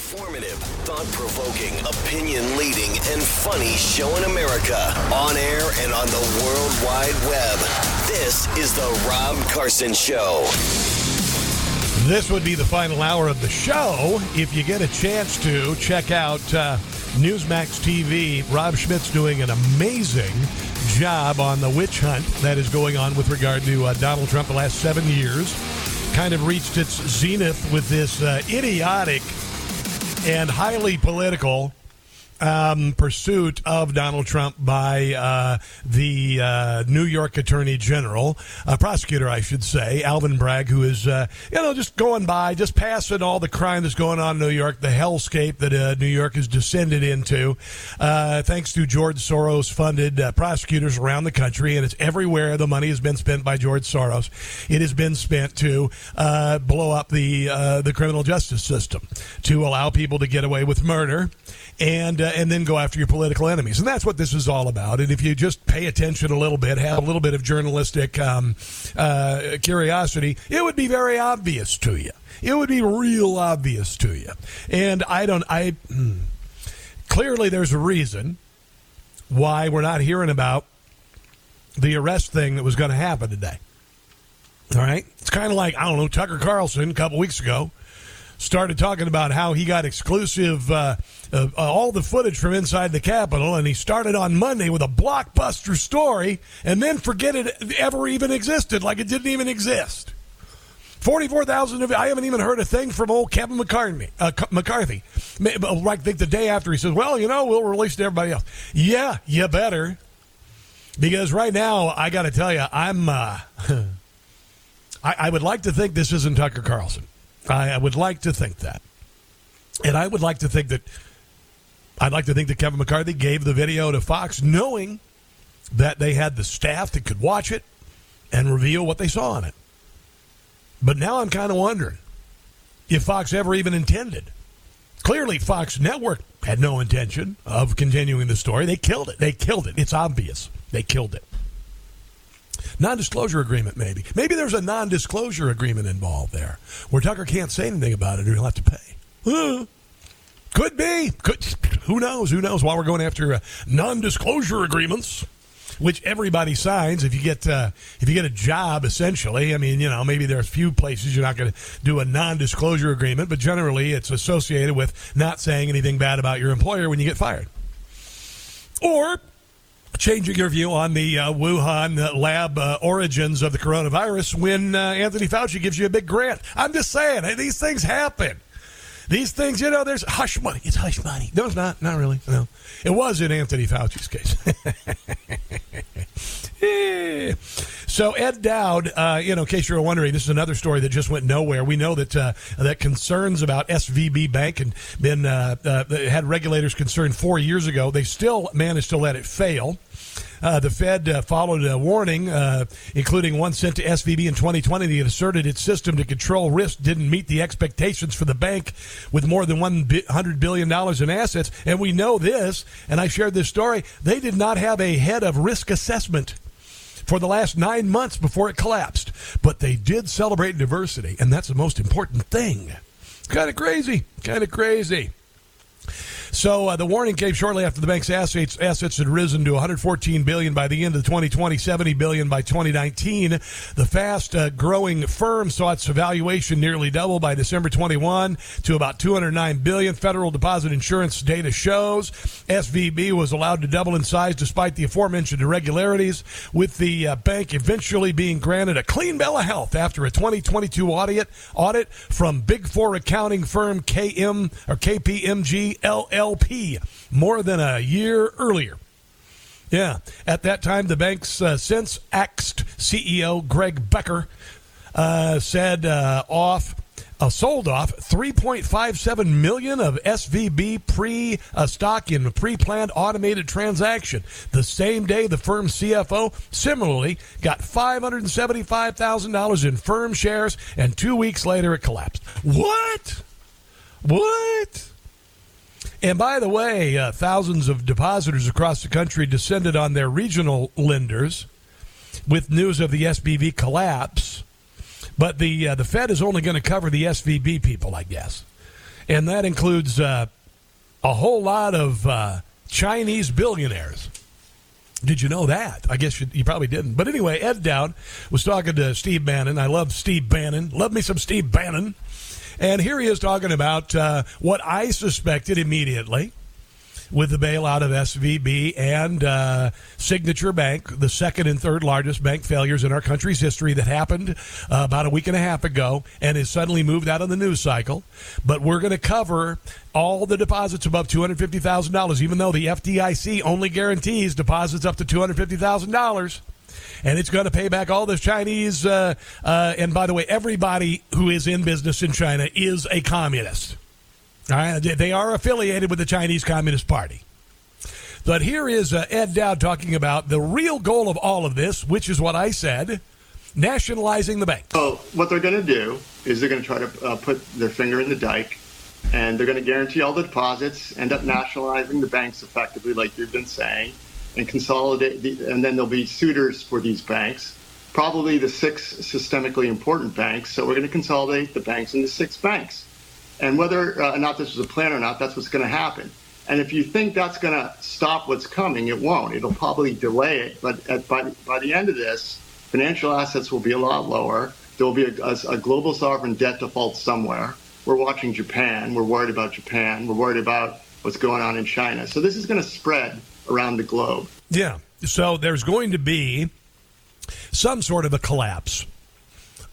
informative, thought provoking, opinion leading, and funny show in America. On air and on the World Wide Web. This is The Rob Carson Show. This would be the final hour of the show. If you get a chance to check out uh, Newsmax TV, Rob Schmitt's doing an amazing job on the witch hunt that is going on with regard to uh, Donald Trump the last seven years kind of reached its zenith with this uh, idiotic and highly political um, pursuit of Donald Trump by uh, the uh, New York Attorney General, uh, prosecutor, I should say, Alvin Bragg, who is, uh, you know, just going by, just passing all the crime that's going on in New York, the hellscape that uh, New York has descended into, uh, thanks to George Soros funded prosecutors around the country. And it's everywhere the money has been spent by George Soros. It has been spent to blow up the, the criminal justice system, to allow people to get away with murder and uh, and then go after your political enemies. And that's what this is all about. And if you just pay attention a little bit, have a little bit of journalistic um, uh, curiosity, it would be very obvious to you. It would be real obvious to you. And I don't. I hmm, clearly there's a reason why we're not hearing about the arrest thing that was going to happen today. All right, it's kind of like I don't know Tucker Carlson a couple weeks ago started talking about how he got exclusive uh, uh, all the footage from inside the Capitol, and he started on Monday with a blockbuster story, and then forget it ever even existed, like it didn't even exist. Forty-four thousand. I haven't even heard a thing from old Kevin McCarthy. Uh, McCarthy, like think the day after he says, "Well, you know, we'll release to everybody else." Yeah, you better, because right now I got to tell you, I'm. Uh, I, I, would like to think this isn't Tucker Carlson. I, I would like to think that, and I would like to think that. I'd like to think that Kevin McCarthy gave the video to Fox, knowing that they had the staff that could watch it and reveal what they saw in it. But now I'm kind of wondering if Fox ever even intended. Clearly, Fox Network had no intention of continuing the story. They killed it. They killed it. It's obvious. They killed it. Non disclosure agreement, maybe. Maybe there's a non disclosure agreement involved there where Tucker can't say anything about it or he'll have to pay. Could be. Could, who knows? Who knows? Why we're going after uh, non disclosure agreements which everybody signs if you get uh, if you get a job. Essentially, I mean, you know, maybe there's a few places you're not going to do a non-disclosure agreement, but generally it's associated with not saying anything bad about your employer when you get fired, or changing your view on the uh, Wuhan lab uh, origins of the coronavirus when uh, Anthony Fauci gives you a big grant. I'm just saying, these things happen. These things, you know, there's hush money. It's hush money. No, it's not. Not really. No. It was in Anthony Fauci's case. so Ed Dowd, uh, you know, in case you're wondering, this is another story that just went nowhere. We know that uh, that concerns about SVB Bank and been uh, uh, had regulators concerned four years ago. They still managed to let it fail. Uh, the Fed uh, followed a warning, uh, including one sent to SVB in 2020 that asserted its system to control risk didn't meet the expectations for the bank with more than $100 billion in assets. And we know this, and I shared this story. They did not have a head of risk assessment for the last nine months before it collapsed. But they did celebrate diversity, and that's the most important thing. Kind of crazy. Kind of crazy. So uh, the warning came shortly after the bank's assets assets had risen to 114 billion by the end of 2020, 70 billion by 2019. The fast uh, growing firm saw its valuation nearly double by December 21 to about 209 billion. Federal Deposit Insurance data shows SVB was allowed to double in size despite the aforementioned irregularities, with the uh, bank eventually being granted a clean bill of health after a 2022 audit audit from Big Four accounting firm KM or KPMG LLC LP more than a year earlier. Yeah, at that time, the bank's uh, since axed CEO Greg Becker uh, said uh, off. Uh, sold off 3.57 million of SVB pre uh, stock in a pre-planned automated transaction. The same day, the firm's CFO similarly got $575,000 in firm shares, and two weeks later, it collapsed. What? What? And by the way, uh, thousands of depositors across the country descended on their regional lenders with news of the SVB collapse. But the uh, the Fed is only going to cover the SVB people, I guess, and that includes uh, a whole lot of uh, Chinese billionaires. Did you know that? I guess you, you, probably didn't. But anyway, Ed Dowd was talking to Steve Bannon. I love Steve Bannon. Love me some Steve Bannon. And here he is talking about uh, what I suspected immediately with the bailout of SVB and uh, Signature Bank, the second and third largest bank failures in our country's history that happened uh, about a week and a half ago and is suddenly moved out of the news cycle. But we're going to cover all the deposits above $250,000, even though the FDIC only guarantees deposits up to $250,000 and it's going to pay back all the Chinese. Uh, uh, and by the way, everybody who is in business in China is a communist. All right, they are affiliated with the Chinese Communist Party. But here is uh, Ed Dowd talking about the real goal of all of this, which is what I said nationalizing the bank. So, what they're going to do is they're going to try to uh, put their finger in the dike and they're going to guarantee all the deposits, end up nationalizing the banks effectively, like you've been saying and consolidate, the, and then there'll be suitors for these banks, probably the six systemically important banks. So we're going to consolidate the banks into six banks. And whether uh, or not this was a plan or not, that's what's going to happen. And if you think that's going to stop what's coming, it won't. It'll probably delay it. But at, by, by the end of this, financial assets will be a lot lower. There will be a, a, a global sovereign debt default somewhere. We're watching Japan. We're worried about Japan. We're worried about what's going on in China. So this is going to spread around the globe. Yeah. So there's going to be some sort of a collapse.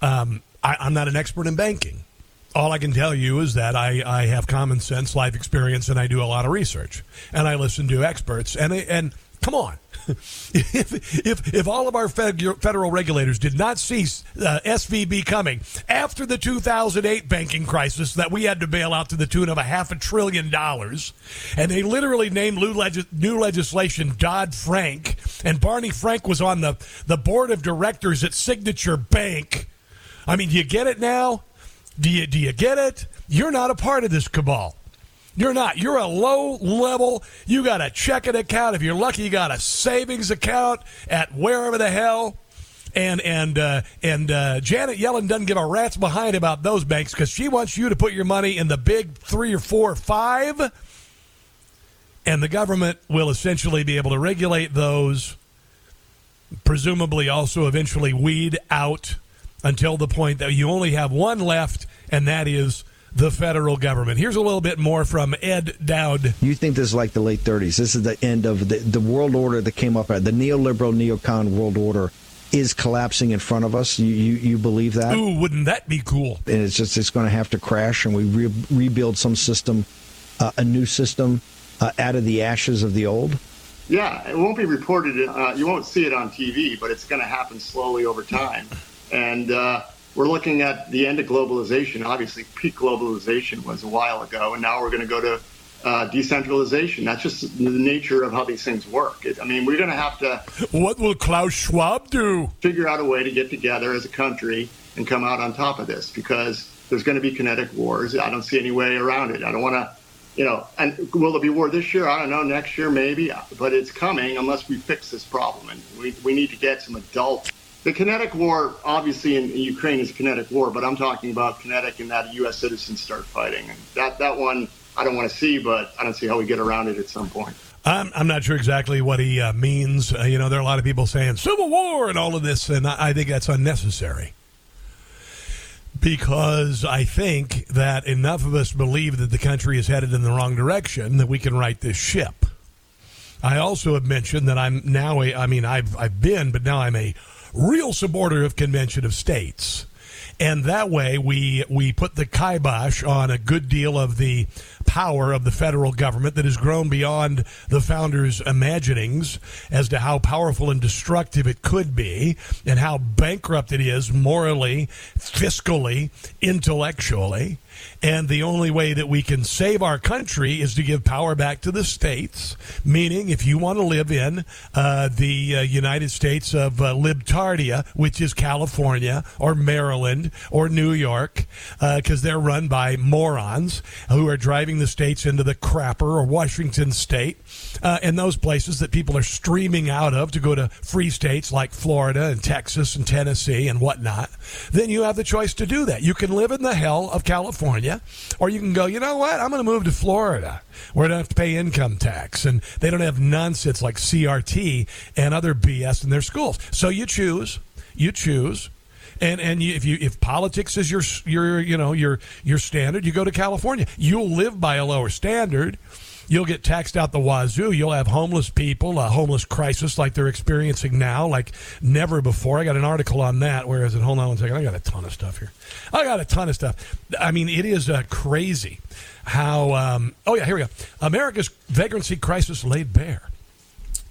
Um, I, I'm not an expert in banking. All I can tell you is that I, I have common sense, life experience, and I do a lot of research. And I listen to experts. And, and come on. If, if, if all of our federal regulators did not see uh, SVB coming after the 2008 banking crisis that we had to bail out to the tune of a half a trillion dollars, and they literally named new, new legislation Dodd Frank, and Barney Frank was on the, the board of directors at Signature Bank. I mean, do you get it now? Do you, do you get it? You're not a part of this cabal. You're not. You're a low level. You got a checking account. If you're lucky, you got a savings account at wherever the hell. And and uh, and uh, Janet Yellen doesn't give a rat's behind about those banks because she wants you to put your money in the big three or four or five, and the government will essentially be able to regulate those. Presumably, also eventually weed out until the point that you only have one left, and that is the federal government. Here's a little bit more from Ed Dowd. You think this is like the late 30s? This is the end of the, the world order that came up, the neoliberal, neocon world order is collapsing in front of us. You, you, you believe that? Ooh, wouldn't that be cool? And it's just it's going to have to crash, and we re- rebuild some system, uh, a new system, uh, out of the ashes of the old. Yeah, it won't be reported. Uh, you won't see it on TV, but it's going to happen slowly over time. And uh, we're looking at the end of globalization. Obviously, peak globalization was a while ago, and now we're going to go to uh, decentralization. That's just the nature of how these things work. It, I mean, we're going to have to. What will Klaus Schwab do? Figure out a way to get together as a country and come out on top of this because there's going to be kinetic wars. I don't see any way around it. I don't want to, you know, and will there be war this year? I don't know. Next year, maybe, but it's coming unless we fix this problem. And we, we need to get some adult the kinetic war, obviously, in, in, Ukraine is kinetic war, but I'm talking about kinetic in that U.S. citizens start fighting. And that, that one I don't want to see, but I don't see how we get around it at some point. I'm, I'm not sure exactly what he uh, means. Uh, you know, there are a lot of people saying civil war and all of this, and I, I think that's unnecessary. Because I think that enough of us believe that the country is headed in the wrong direction that we can right this ship. I also have mentioned that I'm now a, I mean, I've, I've been, but now I'm a real supporter of convention of states. And that way, we we put the kibosh on a good deal of the power of the federal government that has grown beyond the founders' imaginings as to how powerful and destructive it could be, and how bankrupt it is morally, fiscally, intellectually. And the only way that we can save our country is to give power back to the states. Meaning, if you want to live in uh, the uh, United States of uh, Libtardia, which is California or Maryland or New York, because uh, they're run by morons who are driving the states into the crapper or Washington state, uh, and those places that people are streaming out of to go to free states like Florida and Texas and Tennessee and whatnot, then you have the choice to do that. You can live in the hell of California, or you can go, you know what, I'm going to move to Florida where I don't have to pay income tax and they don't have nonsense like CRT and other BS in their schools. So you choose. You choose and and you, if you if politics is your your you know your your standard, you go to California. You'll live by a lower standard. You'll get taxed out the wazoo. You'll have homeless people, a homeless crisis like they're experiencing now, like never before. I got an article on that. Where is it? Hold on one second. I got a ton of stuff here. I got a ton of stuff. I mean, it is uh, crazy how. Um, oh yeah, here we go. America's vagrancy crisis laid bare.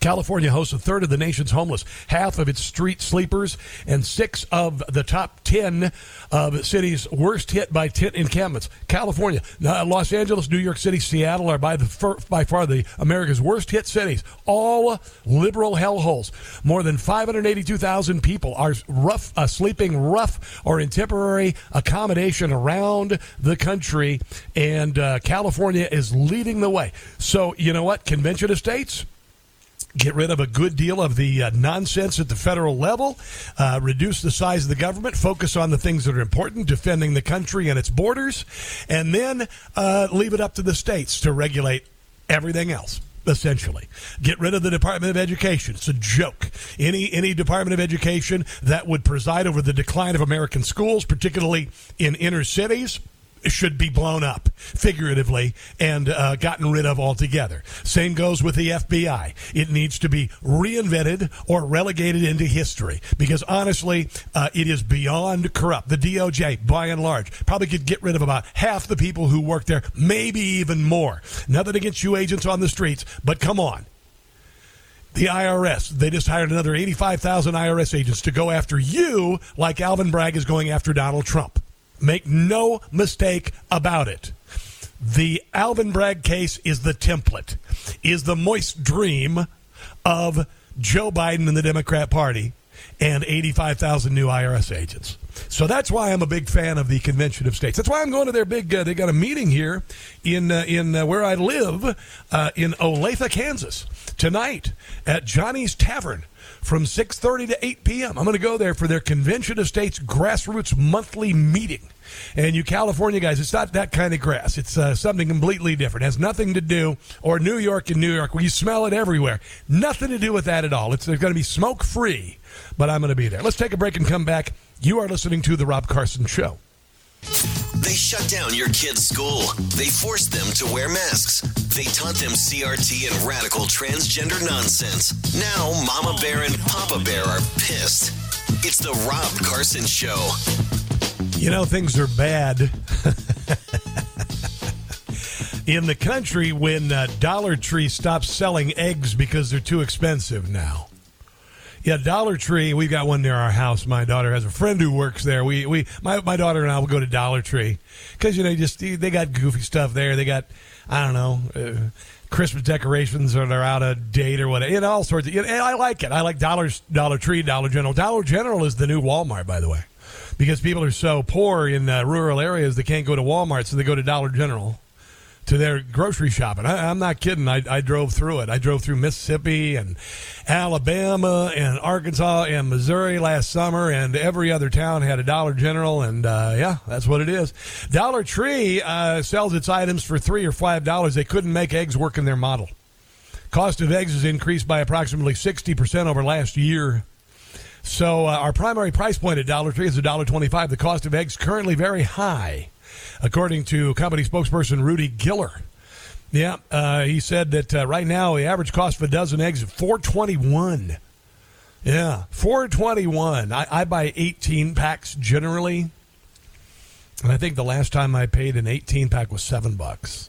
California hosts a third of the nation's homeless, half of its street sleepers, and six of the top 10 of cities worst hit by tent encampments. California, Los Angeles, New York City, Seattle are by, the, by far the America's worst hit cities, all liberal hellholes. More than 582,000 people are rough, uh, sleeping rough or in temporary accommodation around the country, and uh, California is leading the way. So, you know what? Convention of States get rid of a good deal of the uh, nonsense at the federal level, uh, reduce the size of the government, focus on the things that are important, defending the country and its borders, and then uh, leave it up to the states to regulate everything else essentially. Get rid of the Department of Education. It's a joke. Any any Department of Education that would preside over the decline of American schools, particularly in inner cities, should be blown up, figuratively, and uh, gotten rid of altogether. Same goes with the FBI. It needs to be reinvented or relegated into history because honestly, uh, it is beyond corrupt. The DOJ, by and large, probably could get rid of about half the people who work there, maybe even more. Nothing against you agents on the streets, but come on. The IRS, they just hired another 85,000 IRS agents to go after you like Alvin Bragg is going after Donald Trump. Make no mistake about it. The Alvin Bragg case is the template, is the moist dream of Joe Biden and the Democrat Party and 85,000 new IRS agents. So that's why I'm a big fan of the Convention of States. That's why I'm going to their big. Uh, they got a meeting here in uh, in uh, where I live uh, in Olathe, Kansas, tonight at Johnny's Tavern from 6.30 to 8 p.m. I'm going to go there for their Convention of States Grassroots Monthly Meeting. And you California guys, it's not that kind of grass. It's uh, something completely different. It has nothing to do, or New York and New York, where you smell it everywhere. Nothing to do with that at all. It's going to be smoke free, but I'm going to be there. Let's take a break and come back. You are listening to The Rob Carson Show. They shut down your kids' school. They forced them to wear masks. They taught them CRT and radical transgender nonsense. Now, Mama Bear and Papa Bear are pissed. It's the Rob Carson Show. You know, things are bad in the country when uh, Dollar Tree stops selling eggs because they're too expensive now. Yeah, Dollar Tree. We've got one near our house. My daughter has a friend who works there. We we my my daughter and I will go to Dollar Tree because you know just they got goofy stuff there. They got I don't know. Uh, Christmas decorations that are out of date or whatever, know, all sorts of. And I like it. I like Dollar Dollar Tree, Dollar General. Dollar General is the new Walmart, by the way, because people are so poor in uh, rural areas they can't go to Walmart, so they go to Dollar General to their grocery shopping. I, am not kidding. I, I drove through it. I drove through Mississippi and Alabama and Arkansas and Missouri last summer, and every other town had a Dollar General, and uh, yeah, that's what it is. Dollar Tree uh, sells its items for three or five dollars. They couldn't make eggs work in their model. Cost of eggs has increased by approximately sixty percent over last year. So uh, our primary price point at Dollar Tree is $1.25. The cost of eggs currently very high according to company spokesperson Rudy Giller. Yeah, uh, he said that uh, right now the average cost of a dozen eggs is four twenty one. Yeah, four twenty one. I, I buy eighteen packs generally, and I think the last time I paid an eighteen pack was seven bucks.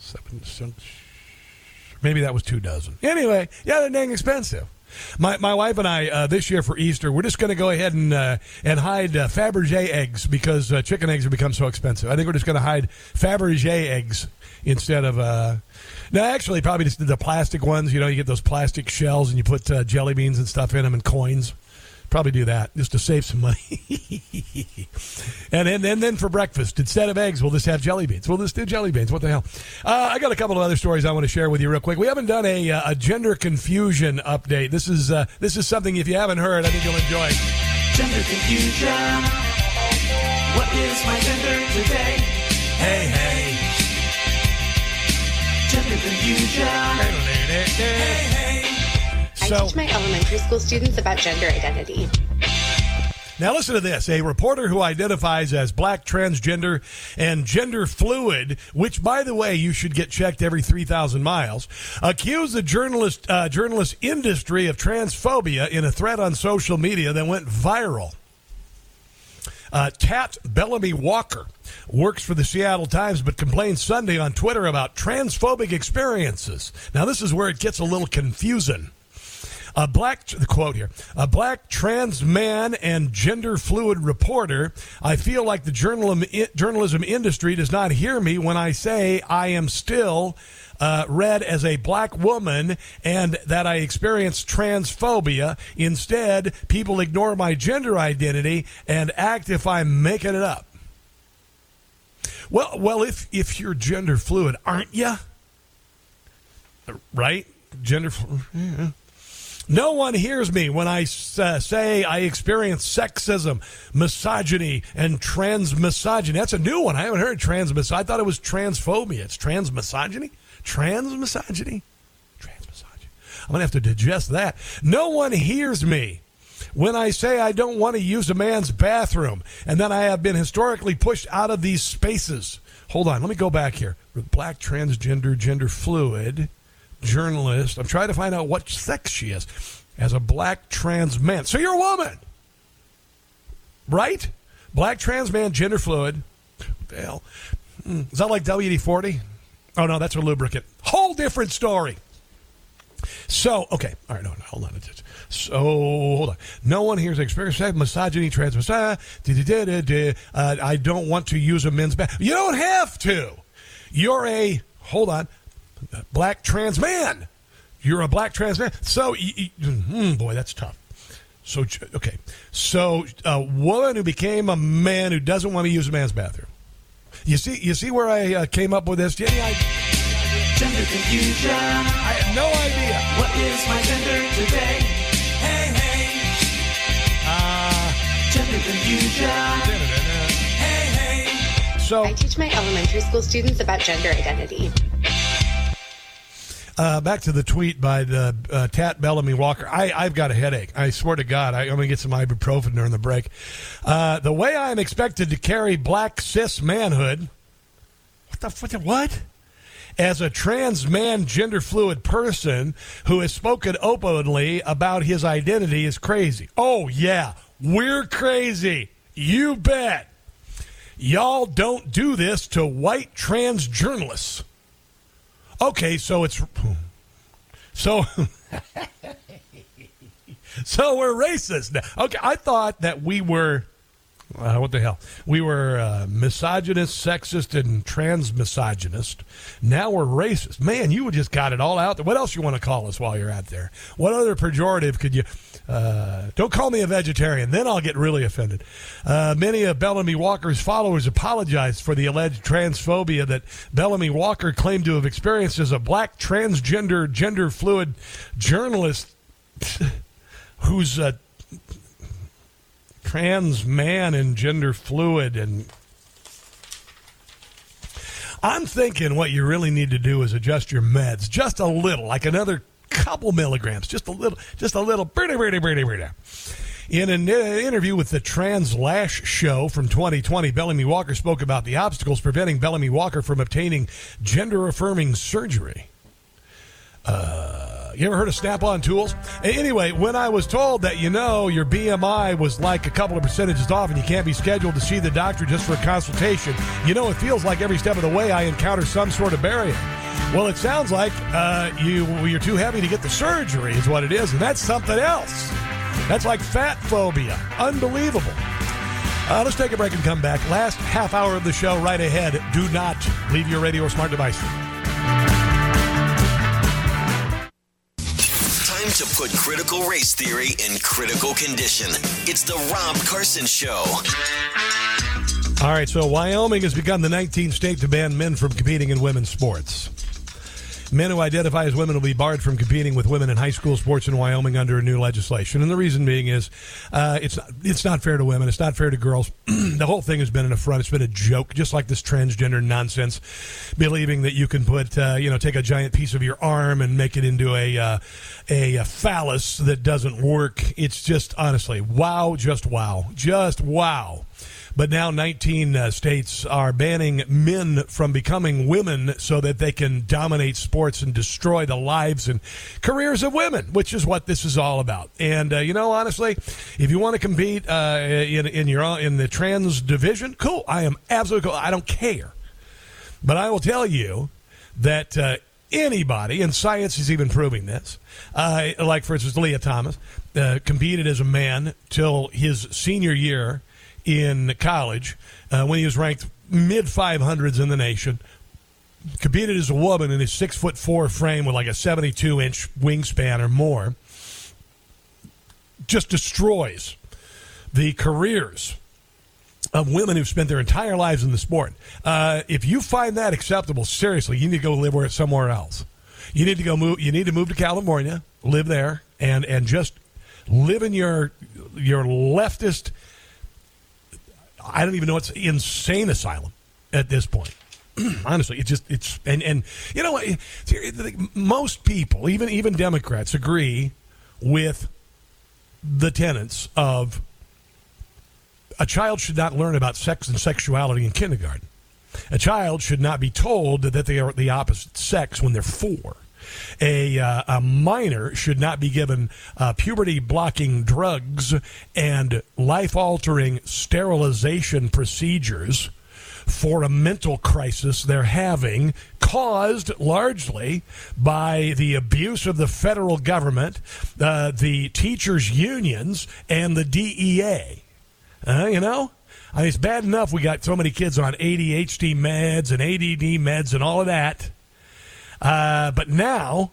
Seven, maybe that was two dozen. Anyway, yeah, they're dang expensive. My, my wife and I uh, this year for Easter, we're just going to go ahead and uh, and hide uh, Fabergé eggs because uh, chicken eggs have become so expensive. I think we're just going to hide Fabergé eggs instead of. Uh, no, actually, probably just the plastic ones. You know, you get those plastic shells and you put uh, jelly beans and stuff in them and coins. Probably do that just to save some money. and then, then, then for breakfast, instead of eggs, we'll just have jelly beans. We'll just do jelly beans. What the hell? Uh, I got a couple of other stories I want to share with you real quick. We haven't done a, uh, a gender confusion update. This is uh, this is something if you haven't heard, I think you'll enjoy. Gender confusion. What is my gender today? Hey, hey. Gender confusion. Hey, hey. I teach my elementary school students about gender identity. Now, listen to this. A reporter who identifies as black, transgender, and gender fluid, which, by the way, you should get checked every 3,000 miles, accused the journalist, uh, journalist industry of transphobia in a thread on social media that went viral. Uh, Tat Bellamy Walker works for the Seattle Times but complained Sunday on Twitter about transphobic experiences. Now, this is where it gets a little confusing. A black, the quote here, a black trans man and gender fluid reporter. I feel like the journalism, journalism industry does not hear me when I say I am still uh, read as a black woman and that I experience transphobia. Instead, people ignore my gender identity and act if I'm making it up. Well, well, if if you're gender fluid, aren't you? Right? Gender. Fluid. Yeah. No one hears me when I uh, say I experience sexism, misogyny, and trans misogyny. That's a new one. I haven't heard trans misogyny. I thought it was transphobia. It's trans misogyny? Trans misogyny? Trans misogyny. I'm going to have to digest that. No one hears me when I say I don't want to use a man's bathroom and then I have been historically pushed out of these spaces. Hold on, let me go back here. Black transgender, gender fluid journalist. I'm trying to find out what sex she is as a black trans man. So you're a woman, right? Black trans man, gender fluid. What hell? Hmm, is that like WD 40? Oh, no, that's a lubricant. Whole different story. So, okay. All right, no, no hold on. So, hold on. No one here has experienced misogyny, trans uh, I don't want to use a men's bath. You don't have to. You're a, hold on, black trans man. You're a black trans man. So, mm, boy, that's tough. So, okay. So, a woman who became a man who doesn't want to use a man's bathroom. You see, you see where I uh, came up with this, Jenny? I, gender confusion. I had no idea. What is my gender today? Hey, hey. Uh, gender confusion. Hey, hey. So I teach my elementary school students about gender identity. Uh, back to the tweet by the uh, Tat Bellamy Walker. I, I've got a headache. I swear to God, I, am going to get some ibuprofen during the break. Uh, the way I am expected to carry black cis manhood. What the, the what? As a trans man, gender fluid person who has spoken openly about his identity is crazy. Oh, yeah, we're crazy. You bet. Y'all don't do this to white trans journalists. Okay, so it's so so we're racist now. Okay, I thought that we were uh, what the hell? We were uh, misogynist, sexist, and trans misogynist. Now we're racist. Man, you just got it all out there. What else you want to call us while you're out there? What other pejorative could you? Uh, don't call me a vegetarian. Then I'll get really offended. Uh, many of Bellamy Walker's followers apologized for the alleged transphobia that Bellamy Walker claimed to have experienced as a black transgender, gender fluid journalist who's a trans man and gender fluid and I'm thinking what you really need to do is adjust your meds just a little, like another couple milligrams, just a little, just a little. In an interview with the TransLash Show from 2020, Bellamy Walker spoke about the obstacles preventing Bellamy Walker from obtaining gender affirming surgery. Uh, you ever heard of Snap on Tools? Anyway, when I was told that, you know, your BMI was like a couple of percentages off and you can't be scheduled to see the doctor just for a consultation, you know, it feels like every step of the way I encounter some sort of barrier. Well, it sounds like uh, you, you're too heavy to get the surgery, is what it is, and that's something else. That's like fat phobia. Unbelievable. Uh, let's take a break and come back. Last half hour of the show right ahead. Do not leave your radio or smart device. Time to put critical race theory in critical condition. It's the Rob Carson Show. All right, so Wyoming has become the 19th state to ban men from competing in women's sports. Men who identify as women will be barred from competing with women in high school sports in Wyoming under a new legislation. And the reason being is uh, it's not, it's not fair to women. It's not fair to girls. the whole thing has been an affront. It's been a joke, just like this transgender nonsense, believing that you can put uh, you know take a giant piece of your arm and make it into a uh, a, a phallus that doesn't work. It's just honestly wow, just wow, just wow. But now 19 uh, states are banning men from becoming women so that they can dominate sports and destroy the lives and careers of women, which is what this is all about. And uh, you know, honestly, if you want to compete uh, in in your in the trans division, cool. I am absolutely cool. I don't care. But I will tell you that uh, anybody, and science is even proving this, uh, like for instance, Lia Thomas uh, competed as a man till his senior year in college uh, when he was ranked mid 500s in the nation. Competed as a woman in his six foot four frame with like a 72 inch wingspan or more. Just destroys the careers of women who've spent their entire lives in the sport. Uh, if you find that acceptable, seriously, you need to go live where somewhere else. You need to go move. You need to move to California, live there, and and just live in your your leftist I don't even know it's insane asylum at this point. Honestly, it just it's and and you know what most people, even even Democrats, agree with the tenets of a child should not learn about sex and sexuality in kindergarten. A child should not be told that they are the opposite sex when they're four. A, uh, a minor should not be given uh, puberty blocking drugs and life altering sterilization procedures for a mental crisis they're having, caused largely by the abuse of the federal government, uh, the teachers' unions, and the DEA. Uh, you know? I mean, it's bad enough we got so many kids on ADHD meds and ADD meds and all of that. Uh, but now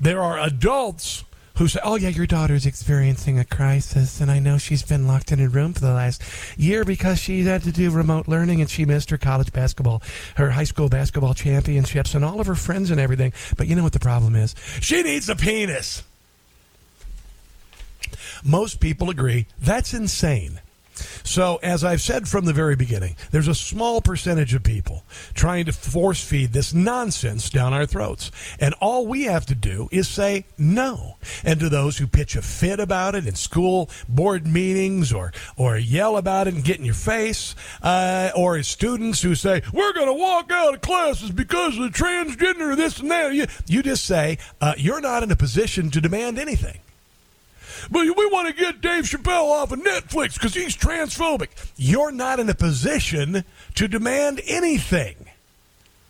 there are adults who say, "Oh yeah, your daughter's experiencing a crisis, and I know she's been locked in a room for the last year because she had to do remote learning and she missed her college basketball, her high school basketball championships, and all of her friends and everything." But you know what the problem is? She needs a penis. Most people agree that's insane. So, as I've said from the very beginning, there's a small percentage of people trying to force feed this nonsense down our throats. And all we have to do is say no. And to those who pitch a fit about it in school board meetings or, or yell about it and get in your face, uh, or students who say, we're going to walk out of classes because of the transgender, this and that, you, you just say, uh, you're not in a position to demand anything. But we want to get Dave Chappelle off of Netflix because he's transphobic. You're not in a position to demand anything.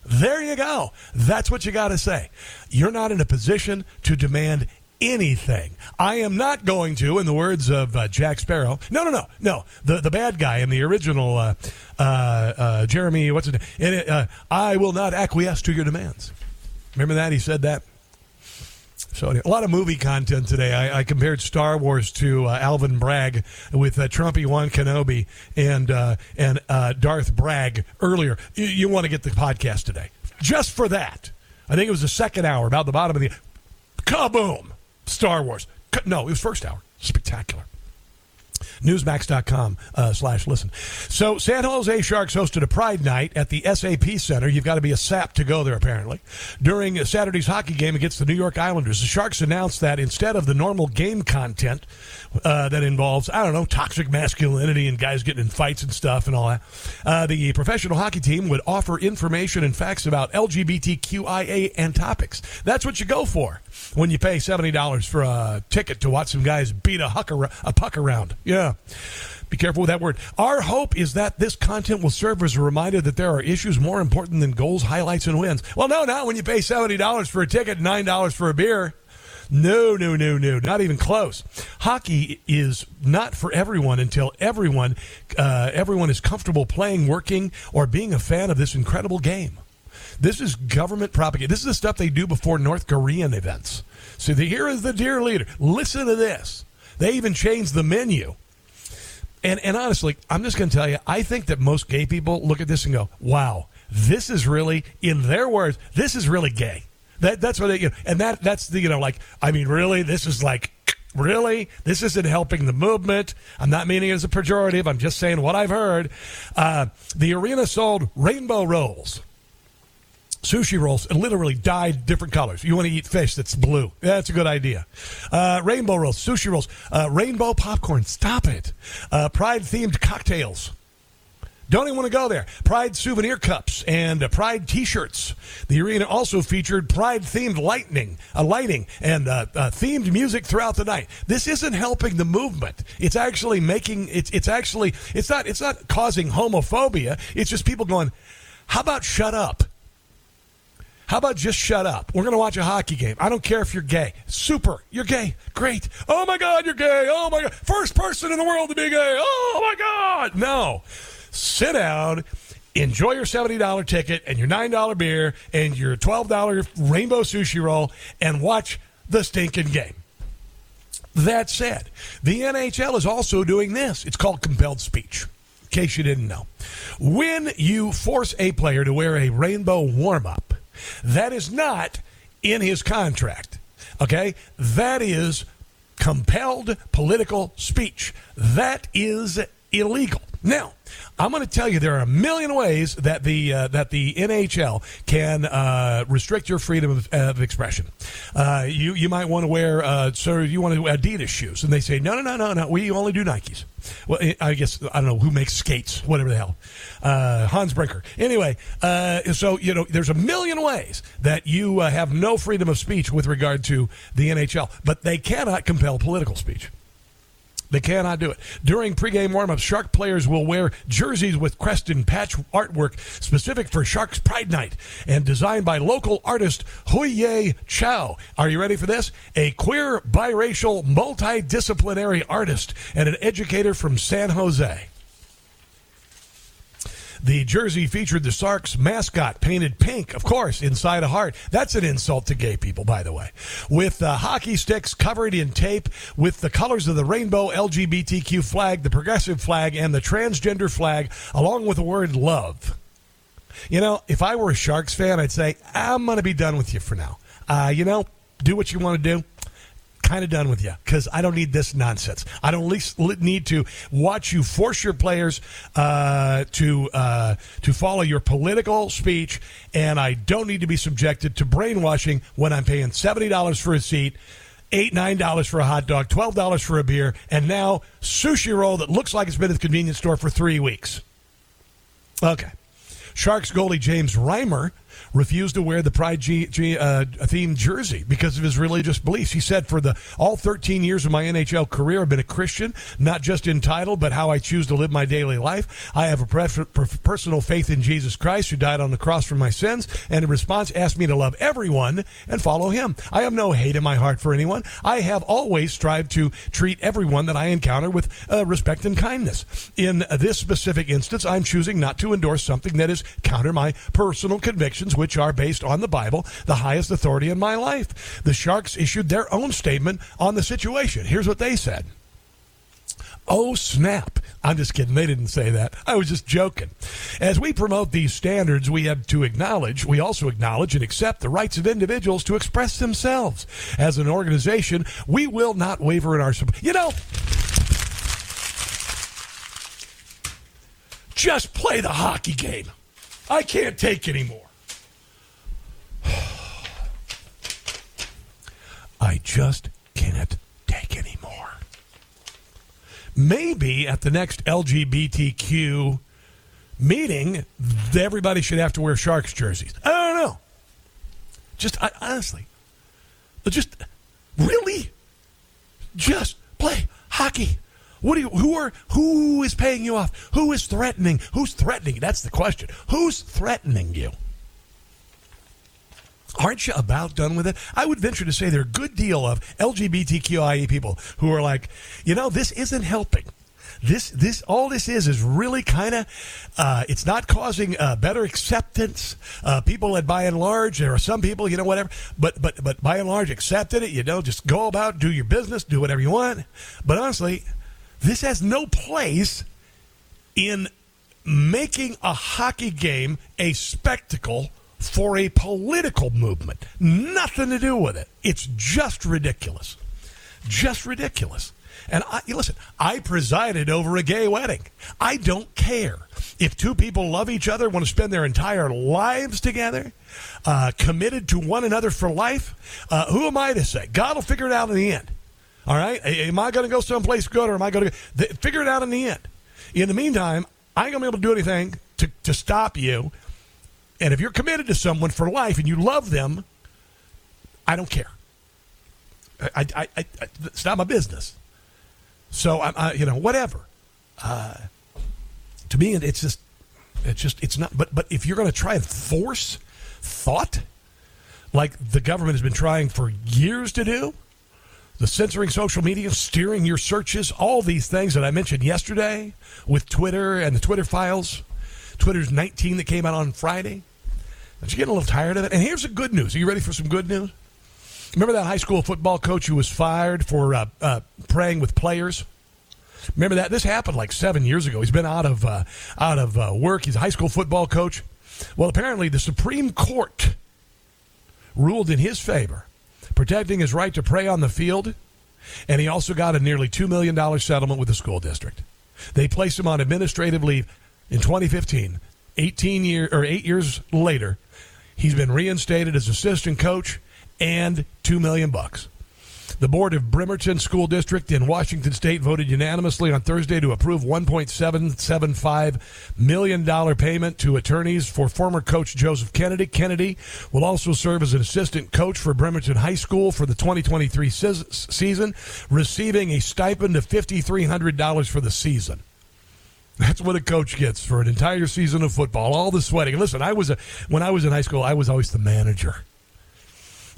There you go. That's what you got to say. You're not in a position to demand anything. I am not going to, in the words of uh, Jack Sparrow. No, no, no, no. The the bad guy in the original uh, uh, uh Jeremy, what's it? Uh, I will not acquiesce to your demands. Remember that he said that. So a lot of movie content today. I, I compared Star Wars to uh, Alvin Bragg with uh, Trumpy Juan Kenobi and uh, and uh, Darth Bragg earlier. You, you want to get the podcast today just for that. I think it was the second hour, about the bottom of the kaboom. Star Wars. No, it was first hour. Spectacular. Newsmax.com uh, slash listen. So San Jose Sharks hosted a Pride Night at the SAP Center. You've got to be a sap to go there, apparently. During Saturday's hockey game against the New York Islanders, the Sharks announced that instead of the normal game content uh, that involves, I don't know, toxic masculinity and guys getting in fights and stuff and all that, uh, the professional hockey team would offer information and facts about LGBTQIA and topics. That's what you go for when you pay $70 for a ticket to watch some guys beat a, huck ar- a puck around. Yeah. Be careful with that word. Our hope is that this content will serve as a reminder that there are issues more important than goals, highlights, and wins. Well, no, not when you pay $70 for a ticket, $9 for a beer. No, no, no, no, not even close. Hockey is not for everyone until everyone, uh, everyone is comfortable playing, working, or being a fan of this incredible game. This is government propaganda. This is the stuff they do before North Korean events. So here is the dear leader. Listen to this. They even changed the menu. And, and honestly, I'm just going to tell you, I think that most gay people look at this and go, wow, this is really, in their words, this is really gay. That, that's what they, you know, and that, that's the, you know, like, I mean, really, this is like, really? This isn't helping the movement. I'm not meaning it as a pejorative. I'm just saying what I've heard. Uh, the arena sold rainbow rolls sushi rolls and literally dyed different colors. You want to eat fish that's blue. That's a good idea. Uh, rainbow rolls, sushi rolls, uh, rainbow popcorn. Stop it. Uh, Pride themed cocktails. Don't even want to go there. Pride souvenir cups and uh, Pride T-shirts. The arena also featured Pride themed lightning, uh, lighting, and uh, uh, themed music throughout the night. This isn't helping the movement. It's actually making it's it's actually it's not it's not causing homophobia. It's just people going, "How about shut up?" How about just shut up? We're going to watch a hockey game. I don't care if you're gay. Super. You're gay. Great. Oh my God, you're gay. Oh my God. First person in the world to be gay. Oh my God. No. Sit down. Enjoy your $70 ticket and your $9 beer and your $12 rainbow sushi roll and watch the stinking game. That said, the NHL is also doing this. It's called compelled speech in case you didn't know. When you force a player to wear a rainbow warm up, that is not in his contract. Okay? That is compelled political speech. That is illegal. Now, I'm going to tell you there are a million ways that the uh, that the NHL can uh, restrict your freedom of, of expression. Uh, you you might want to wear uh, so you want to wear Adidas shoes, and they say no no no no no we only do Nikes. Well, I guess I don't know who makes skates, whatever the hell. Uh, Hans Brinker. Anyway, uh, so you know there's a million ways that you uh, have no freedom of speech with regard to the NHL, but they cannot compel political speech. They cannot do it. During pregame warmups, Shark players will wear jerseys with crest and patch artwork specific for Sharks Pride Night and designed by local artist Huye Chow. Are you ready for this? A queer, biracial, multidisciplinary artist and an educator from San Jose. The jersey featured the Sharks mascot painted pink, of course, inside a heart. That's an insult to gay people, by the way. With uh, hockey sticks covered in tape with the colors of the rainbow LGBTQ flag, the progressive flag, and the transgender flag, along with the word love. You know, if I were a Sharks fan, I'd say, I'm going to be done with you for now. Uh, you know, do what you want to do kind of done with you because I don't need this nonsense. I don't least need to watch you force your players uh, to uh, to follow your political speech, and I don't need to be subjected to brainwashing when I'm paying seventy dollars for a seat. Eight, nine dollars for a hot dog, twelve dollars for a beer, and now sushi roll that looks like it's been at the convenience store for three weeks. Okay. Sharks goalie James Reimer refused to wear the Pride G, G, uh, themed jersey because of his religious beliefs. He said, "For the all 13 years of my NHL career, I've been a Christian, not just in title, but how I choose to live my daily life. I have a personal faith in Jesus Christ, who died on the cross for my sins, and in response, asked me to love everyone and follow Him. I have no hate in my heart for anyone. I have always strived to treat everyone that I encounter with uh, respect and kindness. In this specific instance, I'm choosing not to endorse something that is counter my personal convictions." Which are based on the Bible, the highest authority in my life. The Sharks issued their own statement on the situation. Here's what they said. Oh, snap. I'm just kidding. They didn't say that. I was just joking. As we promote these standards, we have to acknowledge, we also acknowledge and accept the rights of individuals to express themselves. As an organization, we will not waver in our support. You know, just play the hockey game. I can't take anymore. I just can't take anymore. Maybe at the next LGBTQ meeting, everybody should have to wear Sharks jerseys. I don't know. Just I, honestly, just really, just play hockey. What do you? Who are? Who is paying you off? Who is threatening? Who's threatening? That's the question. Who's threatening you? Aren't you about done with it? I would venture to say there are a good deal of LGBTQIA people who are like, you know, this isn't helping. This, this, all this is is really kind of, uh, it's not causing uh, better acceptance. Uh, people that, by and large, there are some people, you know, whatever, but, but, but by and large, accepted it. You know, just go about, do your business, do whatever you want. But honestly, this has no place in making a hockey game a spectacle for a political movement. Nothing to do with it. It's just ridiculous. Just ridiculous. And I, listen, I presided over a gay wedding. I don't care if two people love each other, want to spend their entire lives together, uh, committed to one another for life. Uh, who am I to say? God will figure it out in the end. All right? Am I going to go someplace good or am I going to figure it out in the end? In the meantime, I ain't going to be able to do anything to, to stop you and if you're committed to someone for life and you love them, I don't care. I, I, I, it's not my business. So I, I you know, whatever. Uh, to me, it's just, it's just, it's not. But but if you're going to try and force thought, like the government has been trying for years to do, the censoring social media, steering your searches, all these things that I mentioned yesterday with Twitter and the Twitter files, Twitter's 19 that came out on Friday. Don't you get a little tired of it? And here's the good news. Are you ready for some good news? Remember that high school football coach who was fired for uh, uh, praying with players? Remember that? This happened like seven years ago. He's been out of uh, out of uh, work. He's a high school football coach. Well, apparently the Supreme Court ruled in his favor, protecting his right to pray on the field, and he also got a nearly two million dollar settlement with the school district. They placed him on administrative leave in 2015. 18 year or 8 years later, he's been reinstated as assistant coach and 2 million bucks. The board of Bremerton School District in Washington State voted unanimously on Thursday to approve $1.775 million payment to attorneys for former coach Joseph Kennedy. Kennedy will also serve as an assistant coach for Bremerton High School for the 2023 season, receiving a stipend of $5,300 for the season. That's what a coach gets for an entire season of football. All the sweating. Listen, I was a when I was in high school, I was always the manager.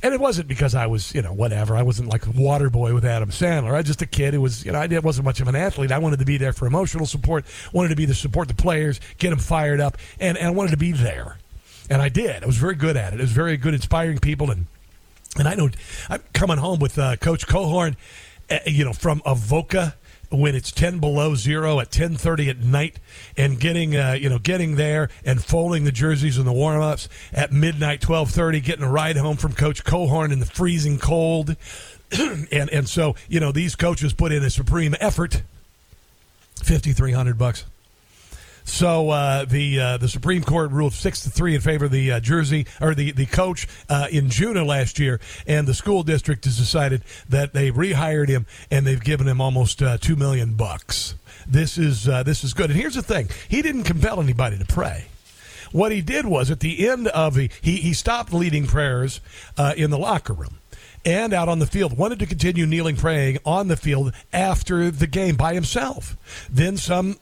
And it wasn't because I was, you know, whatever. I wasn't like a water boy with Adam Sandler. I was just a kid who was, you know, I wasn't much of an athlete. I wanted to be there for emotional support, wanted to be to support the players, get them fired up, and, and I wanted to be there. And I did. I was very good at it. It was very good inspiring people. And, and I know I'm coming home with uh, Coach Cohorn, uh, you know, from Avoca when it's 10 below zero at 10:30 at night and getting uh, you know getting there and folding the jerseys in the warm-ups at midnight 12:30 getting a ride home from coach Cohorn in the freezing cold. And and so you know these coaches put in a supreme effort. 5300 bucks so uh, the uh, the Supreme Court ruled six to three in favor of the uh, Jersey or the the coach uh, in June of last year, and the school district has decided that they rehired him and they've given him almost uh, two million bucks. This is uh, this is good. And here's the thing: he didn't compel anybody to pray. What he did was at the end of the he he stopped leading prayers in the locker room and out on the field. Wanted to continue kneeling praying on the field after the game by himself. Then some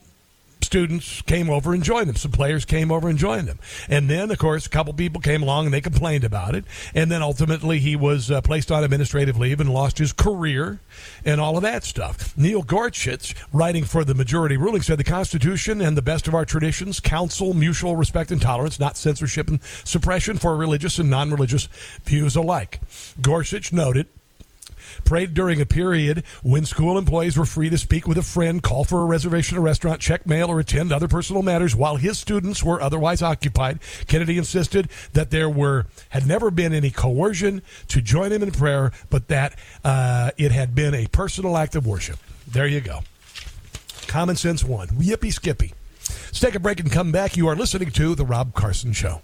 students came over and joined them. Some players came over and joined them. And then, of course, a couple people came along and they complained about it. And then ultimately he was uh, placed on administrative leave and lost his career and all of that stuff. Neil Gorsuch, writing for the majority ruling, said the Constitution and the best of our traditions counsel mutual respect and tolerance, not censorship and suppression for religious and non religious views alike. Gorsuch noted prayed during a period when school employees were free to speak with a friend, call for a reservation at a restaurant, check mail, or attend other personal matters while his students were otherwise occupied. Kennedy insisted that there were had never been any coercion to join him in prayer, but that uh, it had been a personal act of worship. There you go. Common sense one. Yippee skippy. Let's take a break and come back. You are listening to The Rob Carson Show.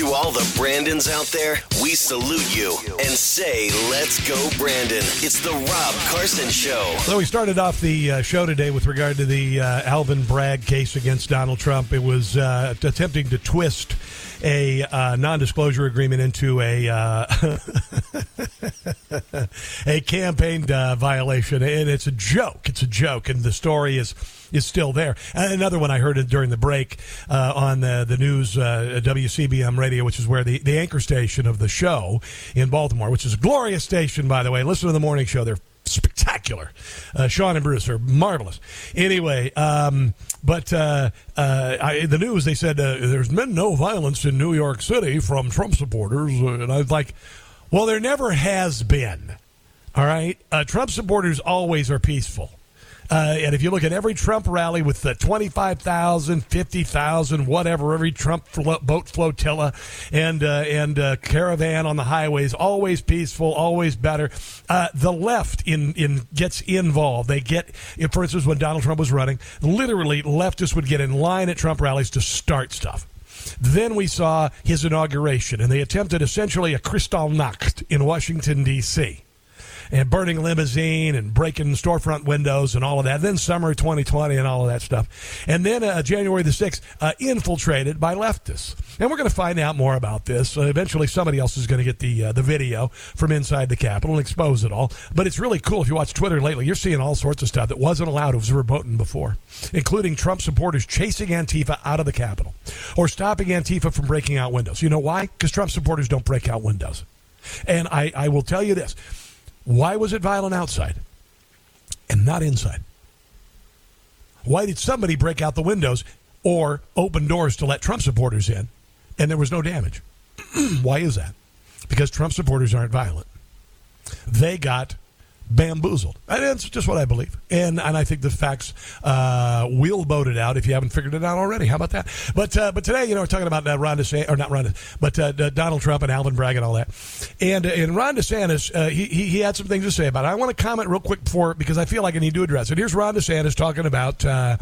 To all the Brandons out there, we salute you and say, let's go, Brandon. It's the Rob Carson Show. So we started off the uh, show today with regard to the uh, Alvin Bragg case against Donald Trump. It was uh, attempting to twist a uh, non-disclosure agreement into a uh, a campaign uh, violation, and it's a joke. It's a joke, and the story is is still there. And another one I heard during the break uh, on the the news uh, WCBM radio, which is where the the anchor station of the show in Baltimore, which is a glorious station by the way. Listen to the morning show; they're spectacular. Uh, Sean and Bruce are marvelous. Anyway, um, but uh, uh, I, the news they said uh, there's been no violence in New York City from Trump supporters, uh, and I was like, well, there never has been. All right, uh, Trump supporters always are peaceful. Uh, and if you look at every Trump rally with the 25,000, 50,000, whatever, every Trump flo- boat flotilla and uh, and uh, caravan on the highways, always peaceful, always better. Uh, the left in, in gets involved. They get, for instance, when Donald Trump was running, literally leftists would get in line at Trump rallies to start stuff. Then we saw his inauguration, and they attempted essentially a Kristallnacht in Washington, D.C and burning limousine and breaking storefront windows and all of that. Then summer 2020 and all of that stuff. And then uh, January the 6th, uh, infiltrated by leftists. And we're going to find out more about this. Uh, eventually, somebody else is going to get the uh, the video from inside the Capitol and expose it all. But it's really cool if you watch Twitter lately. You're seeing all sorts of stuff that wasn't allowed. It was verboten before, including Trump supporters chasing Antifa out of the Capitol or stopping Antifa from breaking out windows. You know why? Because Trump supporters don't break out windows. And I, I will tell you this why was it violent outside and not inside? Why did somebody break out the windows or open doors to let Trump supporters in and there was no damage? Why is that? Because Trump supporters aren't violent. They got bamboozled. And that's just what I believe. And and I think the facts uh, will vote it out if you haven't figured it out already. How about that? But uh, but today, you know, we're talking about uh, Ron DeSantis, or not Ron, but uh, Donald Trump and Alvin Bragg and all that. And uh, and Ron DeSantis, uh, he, he, he had some things to say about it. I want to comment real quick before because I feel like I need to address it. Here's Ron DeSantis talking about uh,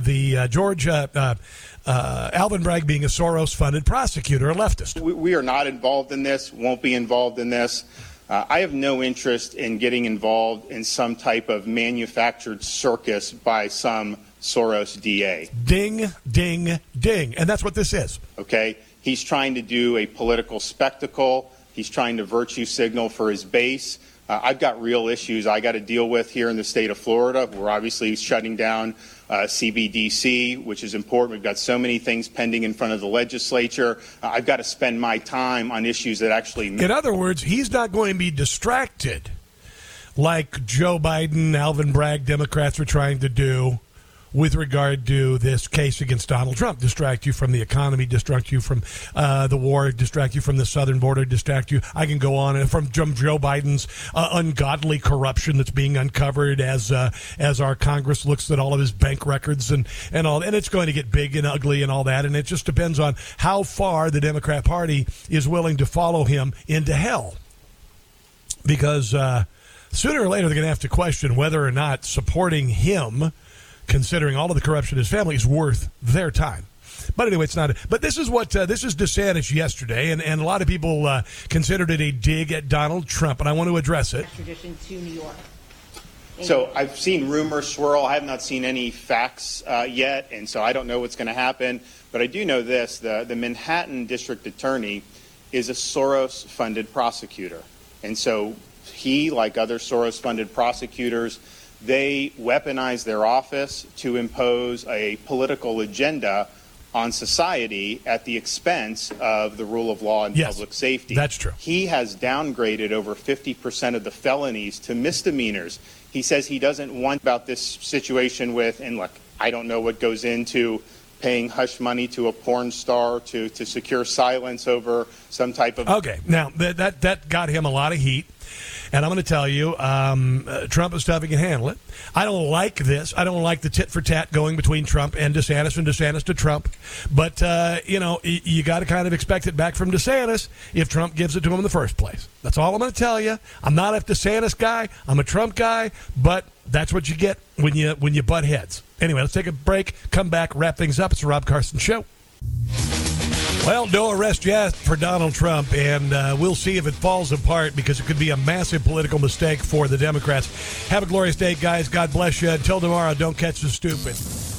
the George Alvin Bragg being a Soros funded prosecutor, a leftist. We, we are not involved in this, won't be involved in this. Uh, I have no interest in getting involved in some type of manufactured circus by some Soros DA. Ding, ding, ding. And that's what this is. Okay? He's trying to do a political spectacle. He's trying to virtue signal for his base. Uh, I've got real issues I got to deal with here in the state of Florida. We're obviously shutting down uh, CBDC, which is important. We've got so many things pending in front of the legislature. Uh, I've got to spend my time on issues that actually. In other words, he's not going to be distracted like Joe Biden, Alvin Bragg, Democrats are trying to do with regard to this case against Donald Trump. Distract you from the economy, distract you from uh, the war, distract you from the southern border, distract you. I can go on from, from Joe Biden's uh, ungodly corruption that's being uncovered as uh, as our Congress looks at all of his bank records and and all. And it's going to get big and ugly and all that. And it just depends on how far the Democrat Party is willing to follow him into hell, because uh, sooner or later they're going to have to question whether or not supporting him considering all of the corruption in his family, is worth their time. But anyway, it's not. But this is what uh, this is DeSantis yesterday, and, and a lot of people uh, considered it a dig at Donald Trump, and I want to address it. Extradition to New York. So I've seen rumors swirl. I have not seen any facts uh, yet, and so I don't know what's going to happen. But I do know this: the the Manhattan District Attorney is a Soros-funded prosecutor, and so he, like other Soros-funded prosecutors, they weaponize their office to impose a political agenda on society at the expense of the rule of law and Yes, public safety. that's true. He has downgraded over 50% of the felonies to misdemeanors. He says he doesn't want about this situation with, and look, I don't know what goes into paying hush money to a porn star to, to secure silence over some type of. Okay, now that that, that got him a lot of heat. And I'm going to tell you, um, uh, Trump is tough. He can handle it. I don't like this. I don't like the tit for tat going between Trump and DeSantis and DeSantis to Trump. But, uh, you know, y- you got to kind of expect it back from DeSantis if Trump gives it to him in the first place. That's all I'm going to tell you. I'm not a DeSantis guy. I'm a Trump guy. But that's what you get when you when you butt heads. Anyway, let's take a break. Come back. Wrap things up. It's the Rob Carson Show. Well, no arrest yet for Donald Trump, and uh, we'll see if it falls apart because it could be a massive political mistake for the Democrats. Have a glorious day, guys. God bless you. Until tomorrow, don't catch the stupid.